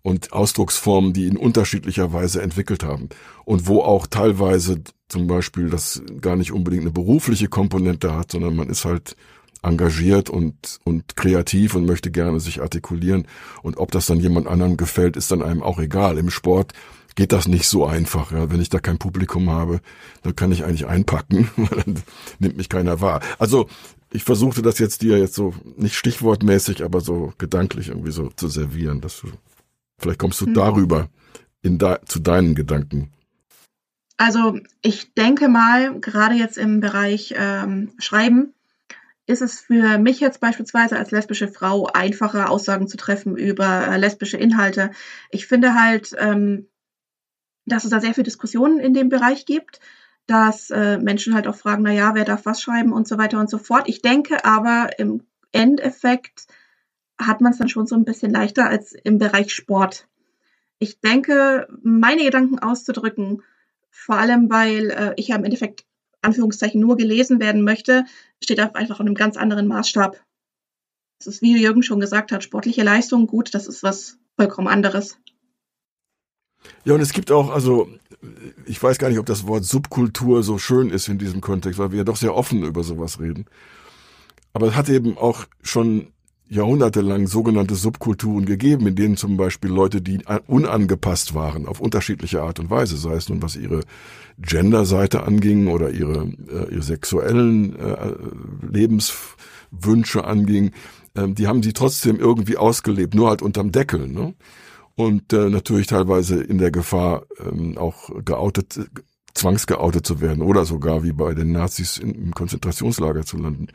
und Ausdrucksformen, die in unterschiedlicher Weise entwickelt haben und wo auch teilweise zum Beispiel das gar nicht unbedingt eine berufliche Komponente hat, sondern man ist halt engagiert und, und kreativ und möchte gerne sich artikulieren. Und ob das dann jemand anderem gefällt, ist dann einem auch egal. Im Sport geht das nicht so einfach. Ja. Wenn ich da kein Publikum habe, dann kann ich eigentlich einpacken, weil dann nimmt mich keiner wahr. Also ich versuchte das jetzt dir jetzt so nicht stichwortmäßig, aber so gedanklich irgendwie so zu servieren. Dass du, vielleicht kommst du mhm. darüber in da, zu deinen Gedanken. Also ich denke mal, gerade jetzt im Bereich ähm, Schreiben, ist es für mich jetzt beispielsweise als lesbische Frau einfacher, Aussagen zu treffen über äh, lesbische Inhalte. Ich finde halt, ähm, dass es da sehr viel Diskussionen in dem Bereich gibt, dass äh, Menschen halt auch fragen, na ja, wer darf was schreiben und so weiter und so fort. Ich denke aber im Endeffekt hat man es dann schon so ein bisschen leichter als im Bereich Sport. Ich denke, meine Gedanken auszudrücken, vor allem weil äh, ich ja im Endeffekt Anführungszeichen nur gelesen werden möchte, steht einfach an einem ganz anderen Maßstab. Das ist, wie Jürgen schon gesagt hat, sportliche Leistung, gut, das ist was vollkommen anderes. Ja, und es gibt auch, also ich weiß gar nicht, ob das Wort Subkultur so schön ist in diesem Kontext, weil wir ja doch sehr offen über sowas reden. Aber es hat eben auch schon jahrhundertelang sogenannte Subkulturen gegeben, in denen zum Beispiel Leute, die unangepasst waren, auf unterschiedliche Art und Weise, sei es nun was ihre Gender-Seite anging oder ihre, äh, ihre sexuellen äh, Lebenswünsche anging, äh, die haben sie trotzdem irgendwie ausgelebt, nur halt unterm Deckel. Ne? Und äh, natürlich teilweise in der Gefahr, ähm, auch geoutet, zwangsgeoutet zu werden oder sogar wie bei den Nazis im Konzentrationslager zu landen.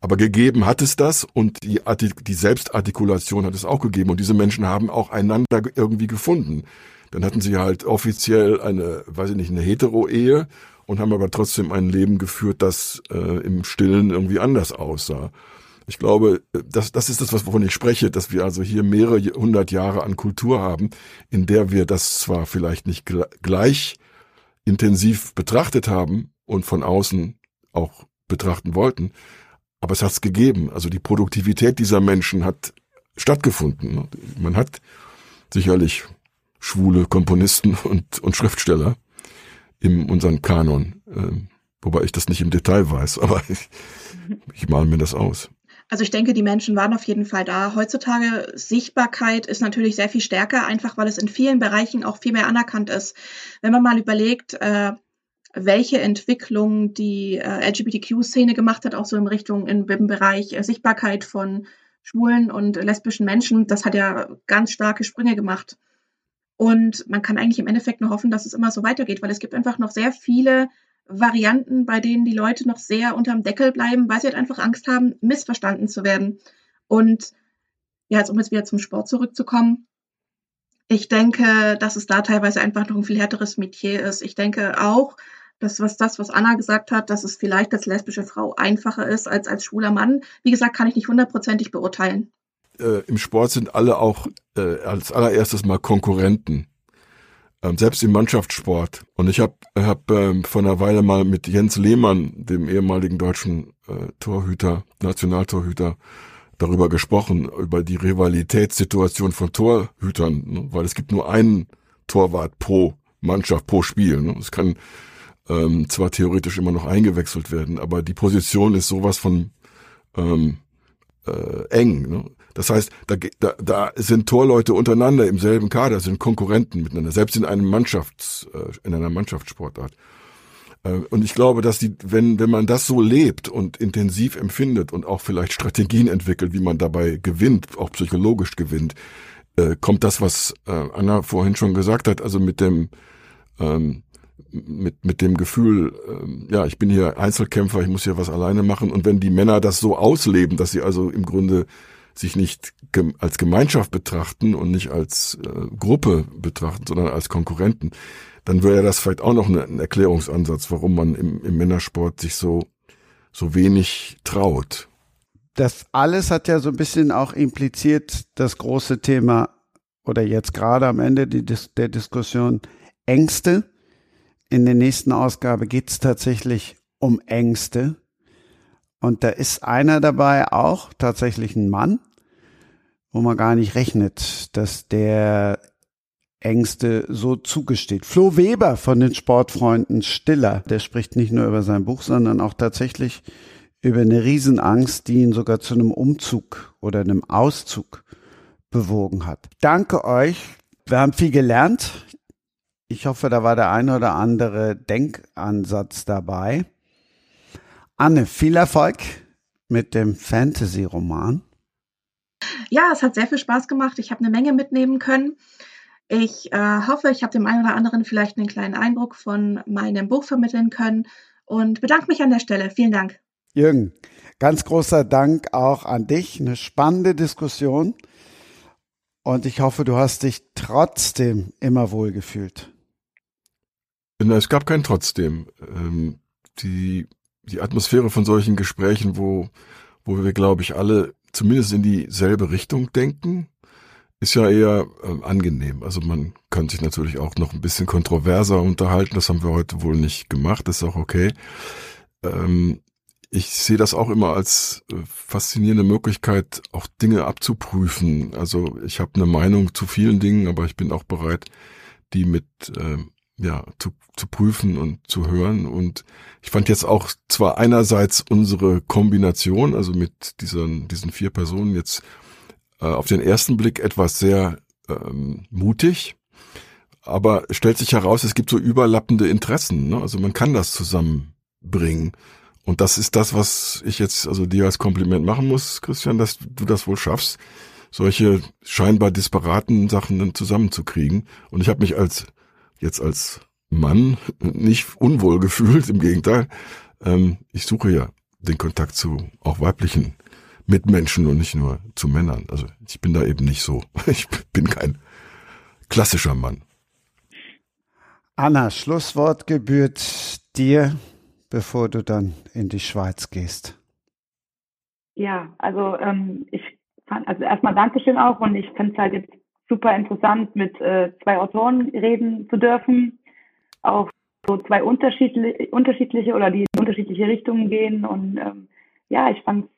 Aber gegeben hat es das und die, die Selbstartikulation hat es auch gegeben und diese Menschen haben auch einander irgendwie gefunden. Dann hatten sie halt offiziell eine, weiß ich nicht, eine Hetero-Ehe und haben aber trotzdem ein Leben geführt, das äh, im Stillen irgendwie anders aussah. Ich glaube, das, das ist das, wovon ich spreche, dass wir also hier mehrere hundert Jahre an Kultur haben, in der wir das zwar vielleicht nicht gleich intensiv betrachtet haben und von außen auch betrachten wollten, aber es hat es gegeben. Also die Produktivität dieser Menschen hat stattgefunden. Man hat sicherlich schwule Komponisten und, und Schriftsteller in unserem Kanon. Ähm, Wobei ich das nicht im Detail weiß, aber ich, ich male mir das aus. Also ich denke, die Menschen waren auf jeden Fall da. Heutzutage Sichtbarkeit ist natürlich sehr viel stärker, einfach weil es in vielen Bereichen auch viel mehr anerkannt ist. Wenn man mal überlegt, äh, welche Entwicklung die äh, LGBTQ-Szene gemacht hat, auch so in Richtung im, im Bereich äh, Sichtbarkeit von schwulen und lesbischen Menschen, das hat ja ganz starke Sprünge gemacht. Und man kann eigentlich im Endeffekt nur hoffen, dass es immer so weitergeht, weil es gibt einfach noch sehr viele Varianten, bei denen die Leute noch sehr unterm Deckel bleiben, weil sie halt einfach Angst haben, missverstanden zu werden. Und ja, jetzt um jetzt wieder zum Sport zurückzukommen. Ich denke, dass es da teilweise einfach noch ein viel härteres Metier ist. Ich denke auch, dass was das, was Anna gesagt hat, dass es vielleicht als lesbische Frau einfacher ist als als schwuler Mann. Wie gesagt, kann ich nicht hundertprozentig beurteilen. Äh, Im Sport sind alle auch äh, als allererstes mal Konkurrenten ähm, selbst im Mannschaftssport. Und ich habe hab, ähm, vor einer Weile mal mit Jens Lehmann, dem ehemaligen deutschen äh, Torhüter, Nationaltorhüter, darüber gesprochen, über die Rivalitätssituation von Torhütern, ne? weil es gibt nur einen Torwart pro Mannschaft, pro Spiel. Ne? Es kann ähm, zwar theoretisch immer noch eingewechselt werden, aber die Position ist sowas von ähm, äh, eng. Ne? Das heißt, da, da, da sind Torleute untereinander im selben Kader, sind Konkurrenten miteinander, selbst in einem Mannschafts, äh, in einer Mannschaftssportart. Äh, und ich glaube, dass die, wenn, wenn man das so lebt und intensiv empfindet und auch vielleicht Strategien entwickelt, wie man dabei gewinnt, auch psychologisch gewinnt, äh, kommt das, was äh, Anna vorhin schon gesagt hat, also mit dem, ähm, mit, mit dem Gefühl, ähm, ja, ich bin hier Einzelkämpfer, ich muss hier was alleine machen. Und wenn die Männer das so ausleben, dass sie also im Grunde sich nicht gem als Gemeinschaft betrachten und nicht als äh, Gruppe betrachten, sondern als Konkurrenten, dann wäre das vielleicht auch noch eine, ein Erklärungsansatz, warum man im, im Männersport sich so, so wenig traut. Das alles hat ja so ein bisschen auch impliziert das große Thema oder jetzt gerade am Ende die, der Diskussion Ängste in der nächsten Ausgabe geht es tatsächlich um Ängste. Und da ist einer dabei auch tatsächlich ein Mann, wo man gar nicht rechnet, dass der Ängste so zugesteht. Flo Weber von den Sportfreunden Stiller, der spricht nicht nur über sein Buch, sondern auch tatsächlich über eine Riesenangst, die ihn sogar zu einem Umzug oder einem Auszug bewogen hat. Danke euch. Wir haben viel gelernt. Ich hoffe, da war der ein oder andere Denkansatz dabei. Anne, viel Erfolg mit dem Fantasy-Roman. Ja, es hat sehr viel Spaß gemacht. Ich habe eine Menge mitnehmen können. Ich äh, hoffe, ich habe dem einen oder anderen vielleicht einen kleinen Eindruck von meinem Buch vermitteln können und bedanke mich an der Stelle. Vielen Dank. Jürgen, ganz großer Dank auch an dich. Eine spannende Diskussion. Und ich hoffe, du hast dich trotzdem immer wohl gefühlt. Na, es gab kein trotzdem. Ähm, die, die Atmosphäre von solchen Gesprächen, wo, wo wir, glaube ich, alle zumindest in dieselbe Richtung denken, ist ja eher äh, angenehm. Also man kann sich natürlich auch noch ein bisschen kontroverser unterhalten. Das haben wir heute wohl nicht gemacht. Das ist auch okay. Ähm, ich sehe das auch immer als äh, faszinierende Möglichkeit, auch Dinge abzuprüfen. Also ich habe eine Meinung zu vielen Dingen, aber ich bin auch bereit, die mit äh, ja, zu, zu prüfen und zu hören. Und ich fand jetzt auch zwar einerseits unsere Kombination, also mit diesen, diesen vier Personen jetzt äh, auf den ersten Blick etwas sehr ähm, mutig, aber stellt sich heraus, es gibt so überlappende Interessen. Ne? Also man kann das zusammenbringen. Und das ist das, was ich jetzt also dir als Kompliment machen muss, Christian, dass du das wohl schaffst, solche scheinbar disparaten Sachen dann zusammenzukriegen. Und ich habe mich als jetzt als Mann nicht unwohl gefühlt, im Gegenteil. Ähm, ich suche ja den Kontakt zu auch weiblichen Mitmenschen und nicht nur zu Männern. Also ich bin da eben nicht so. Ich bin kein klassischer Mann. Anna, Schlusswort gebührt dir, bevor du dann in die Schweiz gehst. Ja, also ähm, ich fand, also erstmal Dankeschön auch und ich finde es halt jetzt super interessant, mit äh, zwei Autoren reden zu dürfen, auch so zwei unterschiedliche, unterschiedliche oder die in unterschiedliche Richtungen gehen. Und ähm, ja, ich fand es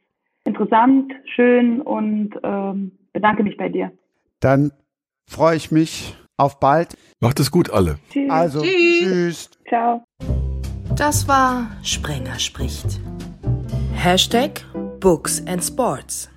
interessant, schön und ähm, bedanke mich bei dir. Dann freue ich mich auf bald. Macht es gut alle. Tschüss. Also, tschüss. Ciao. Das war Sprenger spricht. Hashtag Books and Sports.